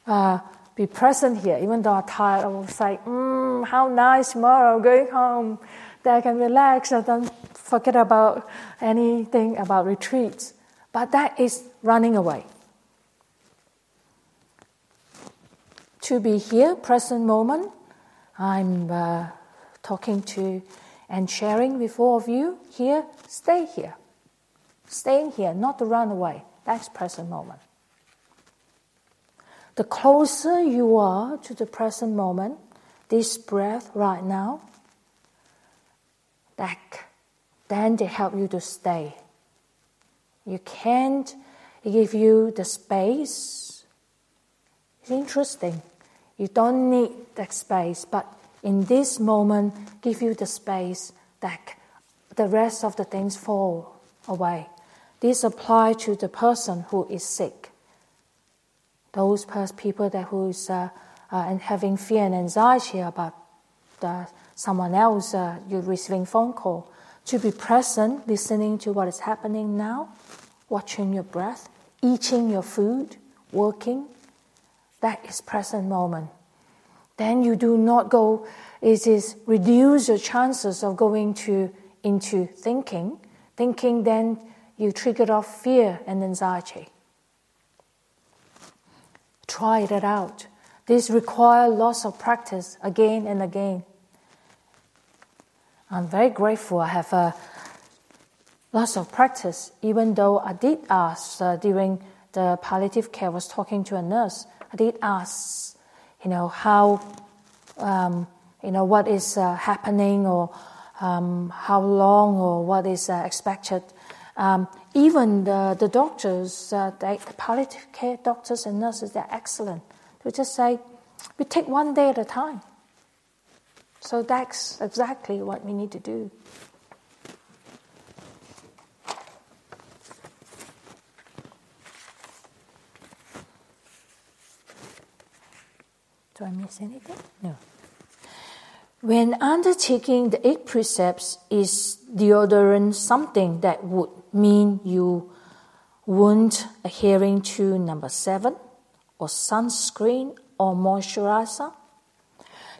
uh, be present here, even though I'm tired. I will say, mm, "How nice tomorrow going home." That I can relax and then forget about anything about retreats. But that is running away. To be here, present moment, I'm uh, talking to and sharing with all of you here, stay here. Staying here, not to run away. That's present moment. The closer you are to the present moment, this breath right now, that then they help you to stay. You can't give you the space. It's interesting. You don't need that space, but in this moment, give you the space that the rest of the things fall away. This applies to the person who is sick. Those people that who is uh, uh, and having fear and anxiety about the, someone else, uh, you're receiving phone call to be present, listening to what is happening now, watching your breath, eating your food, working. That is present moment. Then you do not go, it is reduce your chances of going to into thinking. Thinking then you trigger off fear and anxiety. Try it out. This requires lots of practice again and again. I'm very grateful. I have uh, lots of practice, even though I did ask uh, during the palliative care, I was talking to a nurse. I did ask, you know, how, um, you know, what is uh, happening or um, how long or what is uh, expected. Um, even the, the doctors, uh, the palliative care doctors and nurses, they're excellent. They just say, we take one day at a time. So that's exactly what we need to do. Do I miss anything? No. When undertaking the eight precepts, is deodorant something that would mean you won't adhering to number seven, or sunscreen, or moisturizer?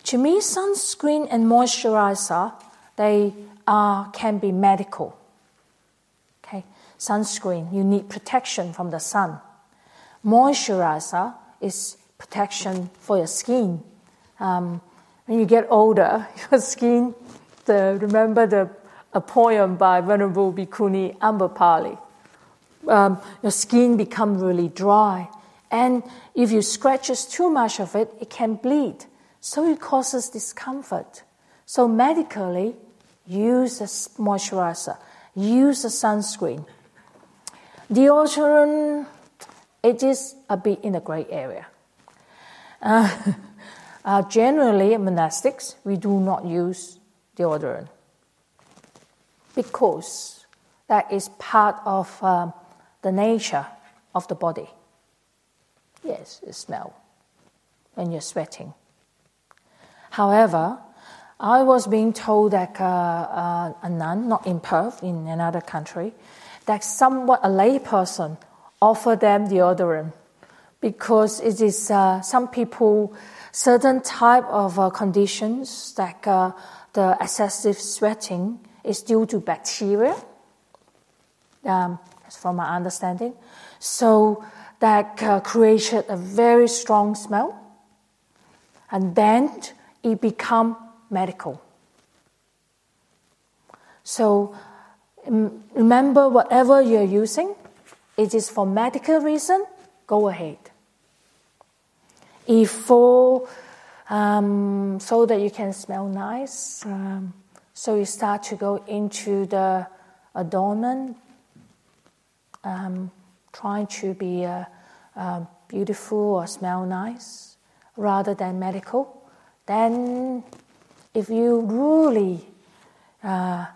To me, sunscreen and moisturizer, they are, can be medical. Okay, sunscreen, you need protection from the sun. Moisturizer is protection for your skin. Um, when you get older, your skin, the, remember the a poem by Venerable Bhikkhuni Ambapali. Um, your skin become really dry. And if you scratches too much of it, it can bleed. So it causes discomfort. So medically, use a moisturizer, use a sunscreen. Deodorant, it is a bit in the gray area. Uh, uh, generally, monastics, we do not use deodorant because that is part of um, the nature of the body. Yes, it smells when you're sweating. However, I was being told that uh, uh, a nun, not in Perth, in another country, that somewhat a lay person offer them deodorant because it is uh, some people certain type of uh, conditions like uh, the excessive sweating is due to bacteria um, from my understanding. So that uh, created a very strong smell and then it become medical. So remember whatever you're using it is for medical reason go ahead. If for um, so that you can smell nice, um, so you start to go into the adornment, um, trying to be uh, uh, beautiful or smell nice rather than medical. Then, if you really uh,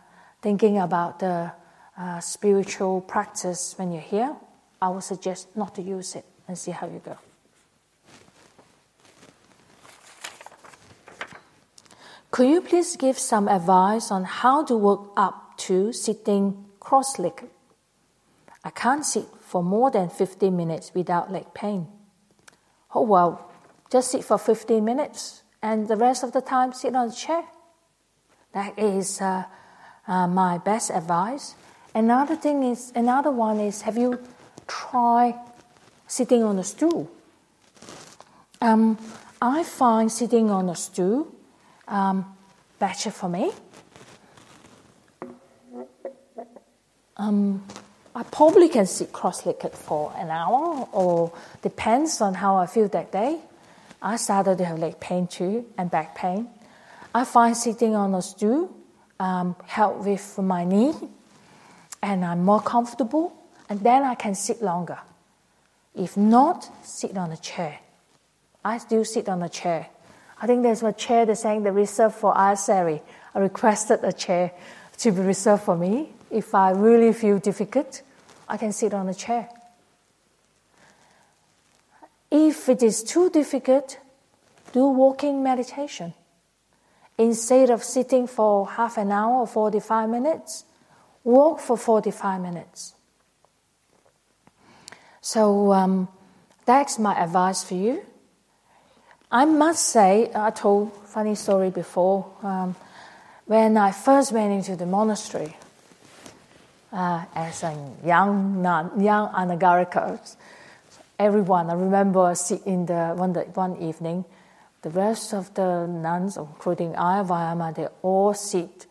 thinking about the uh, spiritual practice when you're here, I would suggest not to use it and see how you go. Could you please give some advice on how to work up to sitting cross legged? I can't sit for more than 15 minutes without leg pain. Oh, well, just sit for 15 minutes and the rest of the time sit on the chair. That is uh, uh, my best advice. Another thing is, another one is, have you tried sitting on a stool? Um, I find sitting on a stool um, better for me. Um, I probably can sit cross-legged for an hour, or depends on how I feel that day. I started to have leg pain too and back pain. I find sitting on a stool um, help with my knee, and I'm more comfortable, and then I can sit longer. If not, sit on a chair. I still sit on a chair I think there's a chair that's saying the reserved for Ayya Seri. I requested a chair to be reserved for me. If I really feel difficult, I can sit on a chair. If it is too difficult, do walking meditation. Instead of sitting for half an hour or 45 minutes, walk for 45 minutes. So um, that's my advice for you. I must say, I told funny story before. Um, when I first went into the monastery uh, as a young nun, young anagarika, everyone, I remember in the one, one evening, the rest of the nuns, including Ayya Vayama, they all sit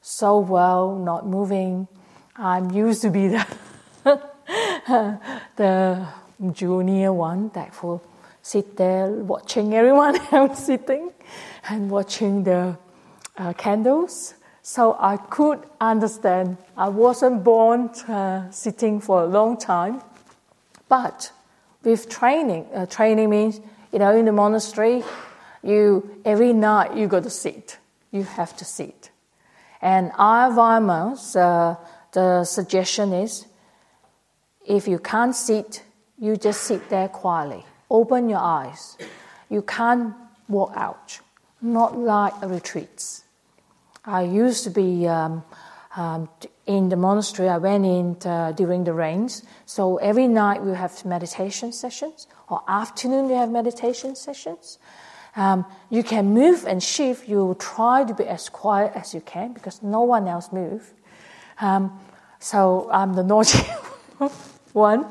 so well, not moving. I'm used to be the the junior one that sit there watching everyone else sitting and watching the uh, candles. So I could understand. I wasn't born uh, sitting for a long time, but with training, uh, training means you know in the monastery, you every night you got to sit. You have to sit. And Ayya Vayama's uh, the suggestion is, if you can't sit, you just sit there quietly open your eyes. You can't walk out, not like a retreat. I used to be um, um, in the monastery. I went in uh, during the rains. So every night we have meditation sessions, or afternoon we have meditation sessions. Um, you can move and shift. You try to be as quiet as you can because no one else moves. Um, so I'm the naughty one.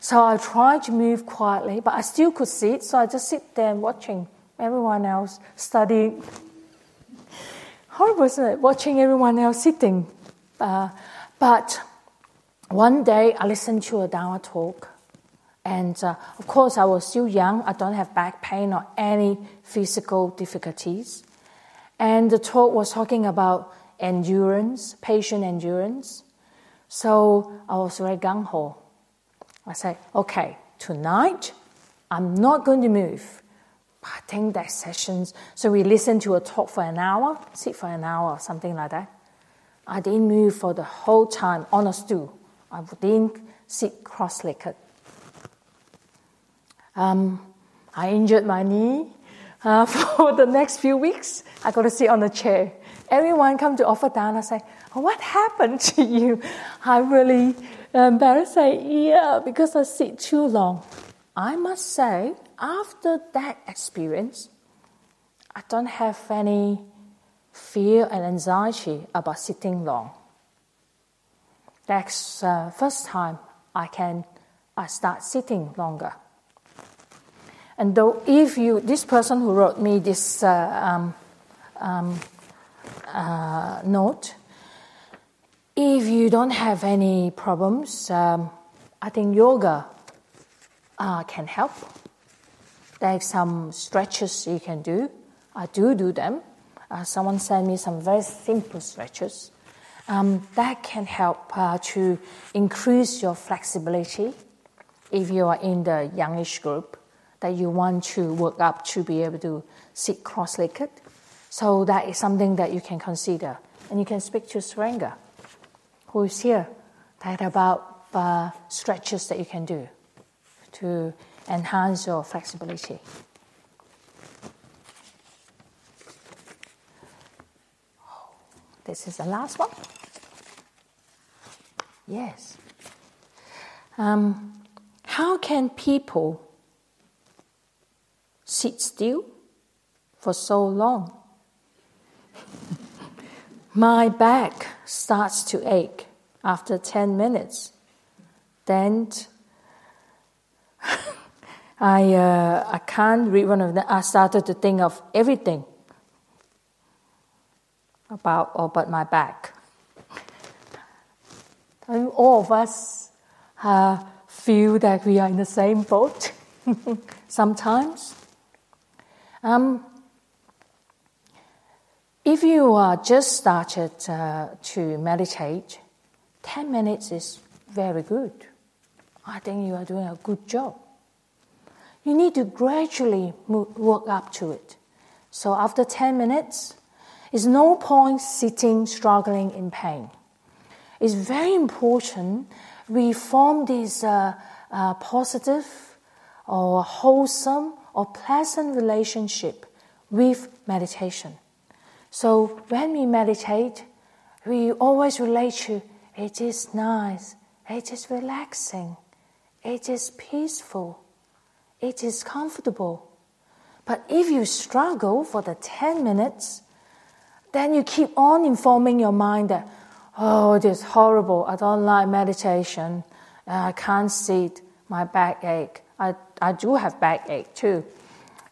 So I tried to move quietly, but I still could see it, so I just sit there and watching everyone else studying. Horrible, isn't it? Watching everyone else sitting. Uh, but one day I listened to a Dharma talk, and uh, of course I was still young. I don't have back pain or any physical difficulties. And the talk was talking about endurance, patient endurance. So I was very gung ho. I say, okay, tonight I'm not going to move. I think that sessions. So we listen to a talk for an hour, sit for an hour, something like that. I didn't move for the whole time on a stool. I didn't sit cross-legged. Um, I injured my knee uh, for the next few weeks. I got to sit on a chair. Everyone come to offer down. I say, oh, "What happened to you?" I really And Barry said, Yeah, because I sit too long. I must say, after that experience, I don't have any fear and anxiety about sitting long. That's uh, first time I can I start sitting longer. And though if you, this person who wrote me this uh, um, um, uh, note, if you don't have any problems, um, I think yoga uh, can help. There's some stretches you can do. I do do them. Uh, someone sent me some very simple stretches. Um, that can help uh, to increase your flexibility if you are in the youngish group that you want to work up to be able to sit cross-legged. So that is something that you can consider. And you can speak to Suranga, who is here, that about uh, stretches that you can do to enhance your flexibility. This is the last one. Yes. Um, how can people sit still for so long? My back starts to ache after 10 minutes. Then I, uh, I can't read one of them. I started to think of everything about, or about my back. And all of us uh, feel that we are in the same boat sometimes. Um, if you are just started uh, to meditate, 10 minutes is very good. I think you are doing a good job. You need to gradually move, work up to it. So after 10 minutes, it's no point sitting struggling in pain. It's very important we form this uh, uh, positive or wholesome or pleasant relationship with meditation. So when we meditate, we always relate to it is nice, it is relaxing, it is peaceful, it is comfortable. But if you struggle for the 10 minutes, then you keep on informing your mind that, oh, it is horrible. I don't like meditation. Uh, I can't sit. My back ache. I, I do have backache too.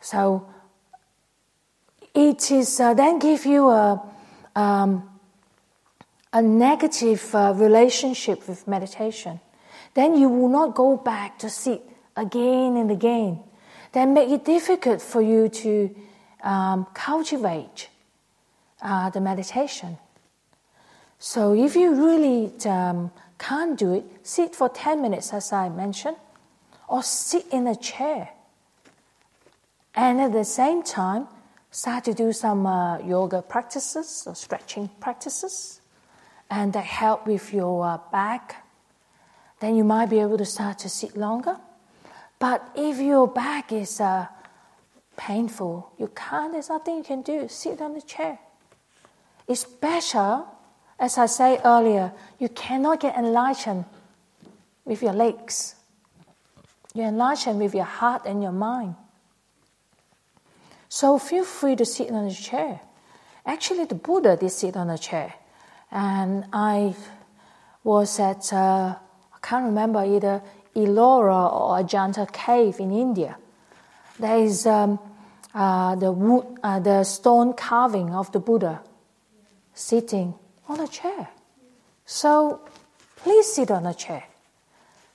So it is uh, then give you a, um, a negative uh, relationship with meditation. Then you will not go back to sit again and again. Then make it difficult for you to um, cultivate uh, the meditation. So if you really um, can't do it, sit for 10 minutes, as I mentioned, or sit in a chair. And at the same time, start to do some uh, yoga practices or stretching practices, and that help with your uh, back. Then you might be able to start to sit longer. But if your back is uh, painful, you can't, there's nothing you can do. Sit on the chair. It's better, as I said earlier, you cannot get enlightened with your legs. You're enlightened with your heart and your mind. So feel free to sit on a chair. Actually, the Buddha did sit on a chair. And I was at, uh, I can't remember, either Ellora or Ajanta cave in India. There is um, uh, the wood, uh, the stone carving of the Buddha sitting on a chair. So please sit on a chair.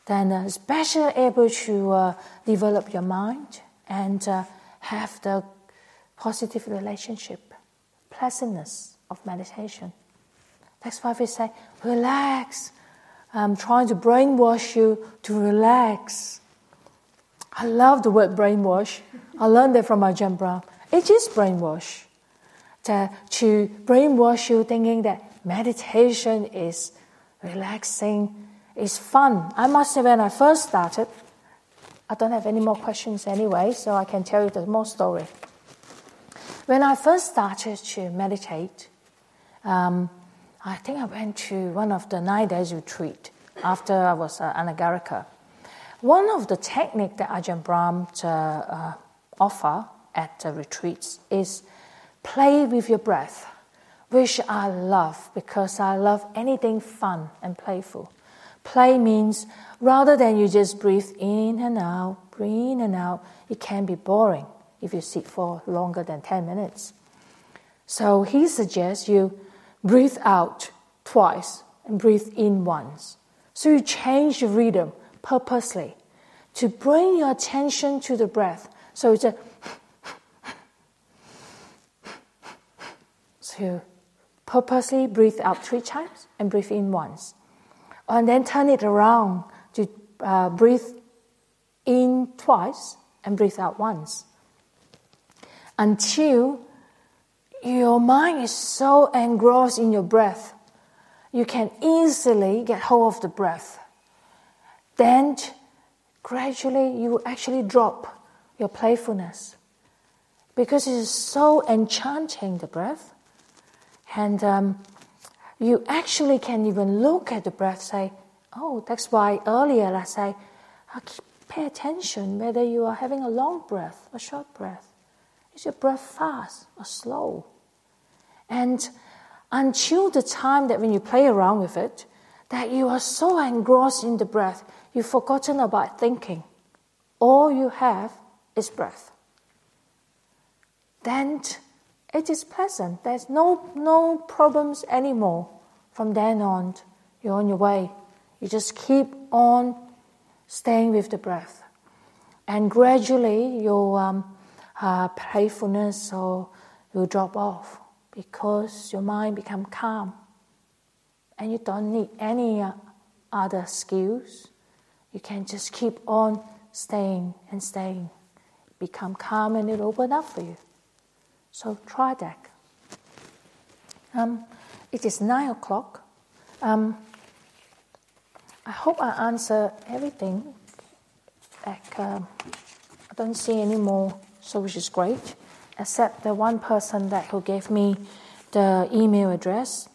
Then uh, especially able to uh, develop your mind and uh, have the positive relationship, pleasantness of meditation. That's why we say, relax. I'm trying to brainwash you to relax. I love the word brainwash. I learned that from Ajahn Brahm. It is brainwash to, to brainwash you thinking that meditation is relaxing, is fun. I must say, when I first started, I don't have any more questions anyway, so I can tell you the more story. When I first started to meditate, um, I think I went to one of the nine days retreat after I was uh, anagarika. One of the technique that Ajahn Brahm uh, uh, offer at the retreats is play with your breath, which I love because I love anything fun and playful. Play means rather than you just breathe in and out, breathe in and out, it can be boring if you sit for longer than 10 minutes. So he suggests you breathe out twice and breathe in once. So you change the rhythm purposely to bring your attention to the breath. So it's a so purposely breathe out three times and breathe in once. And then turn it around to uh, breathe in twice and breathe out once. Until your mind is so engrossed in your breath, you can easily get hold of the breath. Then gradually you actually drop your playfulness because it is so enchanting, the breath. And um, you actually can even look at the breath, say, oh, that's why earlier I say, pay attention whether you are having a long breath or short breath. Is your breath fast or slow? And until the time that when you play around with it, that you are so engrossed in the breath, you've forgotten about thinking. All you have is breath. Then it is pleasant. There's no, no problems anymore. From then on, you're on your way. You just keep on staying with the breath. And gradually, your um, uh, playfulness or will drop off because your mind become calm and you don't need any uh, other skills. You can just keep on staying and staying. Become calm and it'll open up for you. So try that. Um, it is nine o'clock. Um, i hope i answer everything like, um, i don't see any more so which is great except the one person that who gave me the email address.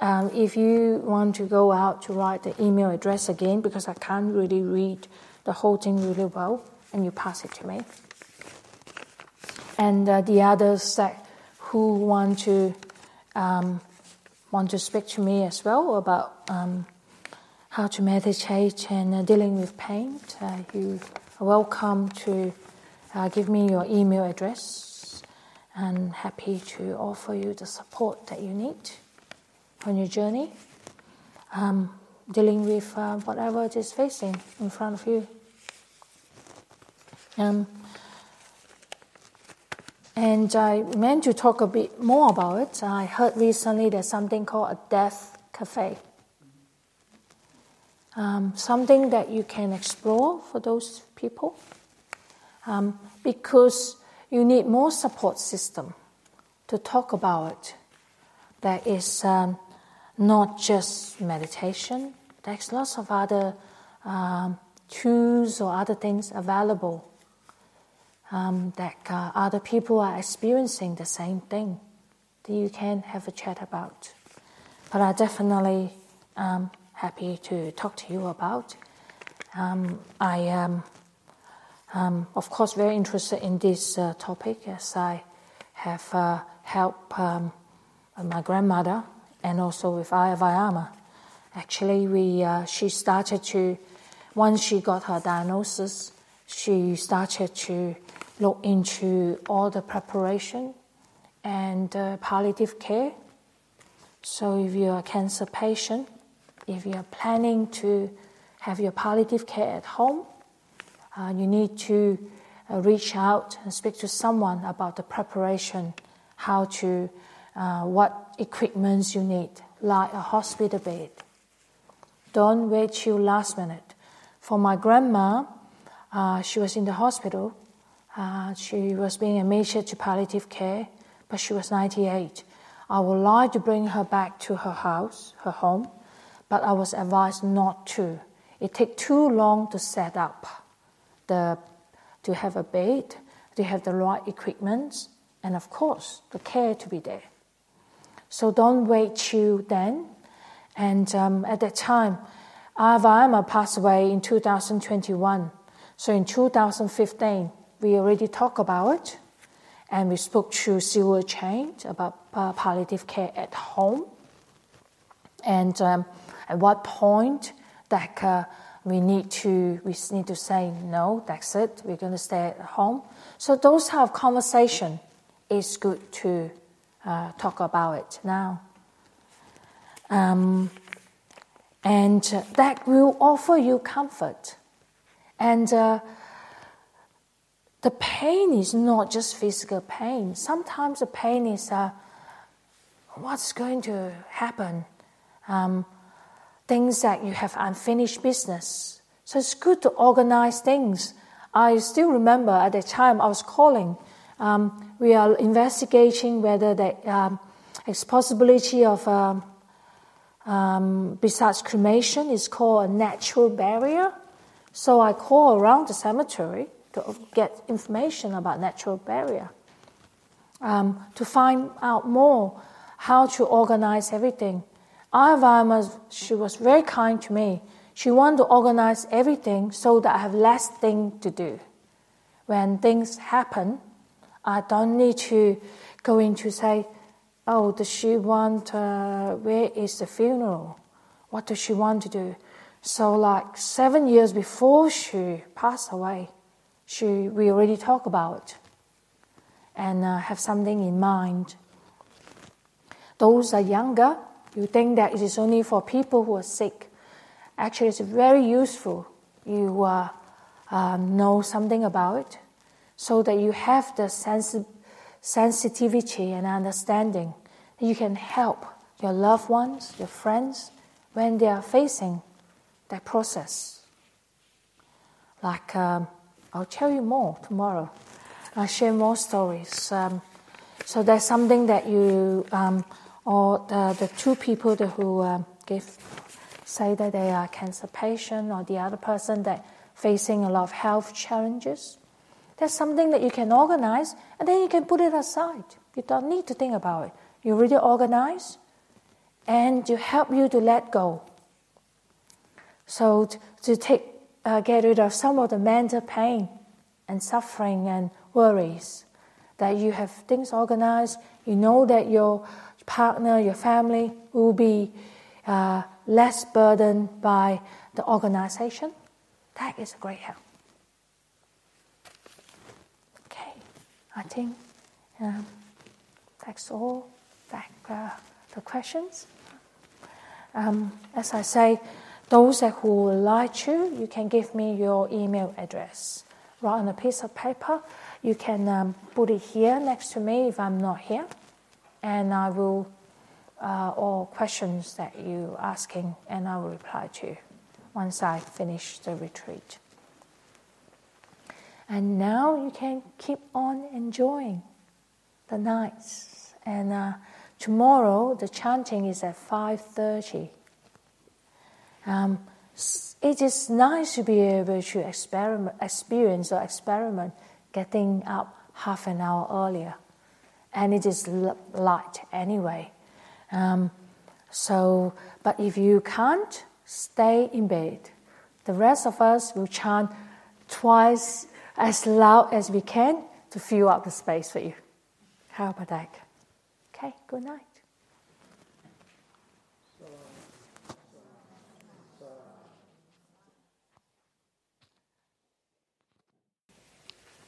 Um, if you want to go out to write the email address again, because I can't really read the whole thing really well, and you pass it to me. And uh, the others that who want to um, want to speak to me as well about um, how to meditate and uh, dealing with pain, uh, you are welcome to uh, give me your email address and happy to offer you the support that you need on your journey, um, dealing with uh, whatever it is facing in front of you. Um, and I meant to talk a bit more about it. I heard recently there's something called a death cafe. Um, something that you can explore for those people. Um, because you need more support system to talk about it. That is um, not just meditation. There's lots of other um, tools or other things available um, that uh, other people are experiencing the same thing that you can have a chat about. But I'm definitely um, happy to talk to you about. Um, I am um, of course, very interested in this uh, topic as I have uh, helped um, my grandmother and also with Vayama. Actually, we uh, she started to once she got her diagnosis, she started to look into all the preparation and uh, palliative care. So, if you're a cancer patient, if you're planning to have your palliative care at home, uh, you need to uh, reach out and speak to someone about the preparation, how to, uh, what equipments you need, like a hospital bed. Don't wait till last minute. For my grandma, uh, she was in the hospital. Uh, she was being admitted to palliative care, but she was 98. I would like to bring her back to her house, her home, but I was advised not to. It takes too long to set up the, to have a bed, to have the right equipment, and of course, the care to be there. So don't wait till then. And um, at that time, Ayya Vayama passed away in 2021. So in 2015, we already talked about it, and we spoke to Silver Chain about uh, palliative care at home, and um, at what point that uh, we need to we need to say no, that's it. We're going to stay at home. So those type of conversation is good to uh, talk about it now. Um, and that will offer you comfort. And uh, the pain is not just physical pain. Sometimes the pain is uh, what's going to happen, um, things that you have unfinished business. So it's good to organize things. I still remember at the time I was calling. Um, we are investigating whether there um, is possibility of um, um, besides cremation, is called a natural barrier. So I call around the cemetery to get information about natural barrier um, to find out more how to organize everything. Ayya Vayama, she was very kind to me. She wanted to organize everything so that I have less thing to do. When things happen, I don't need to go in to say, oh, does she want, uh, where is the funeral? What does she want to do? So, like seven years before she passed away, she, we already talk about and uh, have something in mind. Those are younger, you think that it is only for people who are sick. Actually, it's very useful. You uh, uh, know something about it so that you have the sensi- sensitivity and understanding you can help your loved ones, your friends, when they are facing that process. Like, um, I'll tell you more tomorrow. I'll share more stories. Um, so there's something that you, um, or the, the two people who um, give, say that they are cancer patient, or the other person that facing a lot of health challenges. There's something that you can organize, and then you can put it aside. You don't need to think about it. You really organize, and to help you to let go. So to, to take, uh, get rid of some of the mental pain and suffering and worries, that you have things organized. You know that your partner, your family will be uh, less burdened by the organization. That is a great help. Okay, I think um, that's all back uh, the questions. Um, as I say, those who would like to, you can give me your email address. Write on a piece of paper. You can um, put it here next to me if I'm not here, and I will uh, all questions that you asking, and I will reply to you once I finish the retreat. And now you can keep on enjoying the nights and. Uh, Tomorrow, the chanting is at 5.30. Um, it is nice to be able to experiment, experience or experiment getting up half an hour earlier. And it is light anyway. Um, so, but if you can't, stay in bed. The rest of us will chant twice as loud as we can to fill up the space for you. How about that? Okay, good night.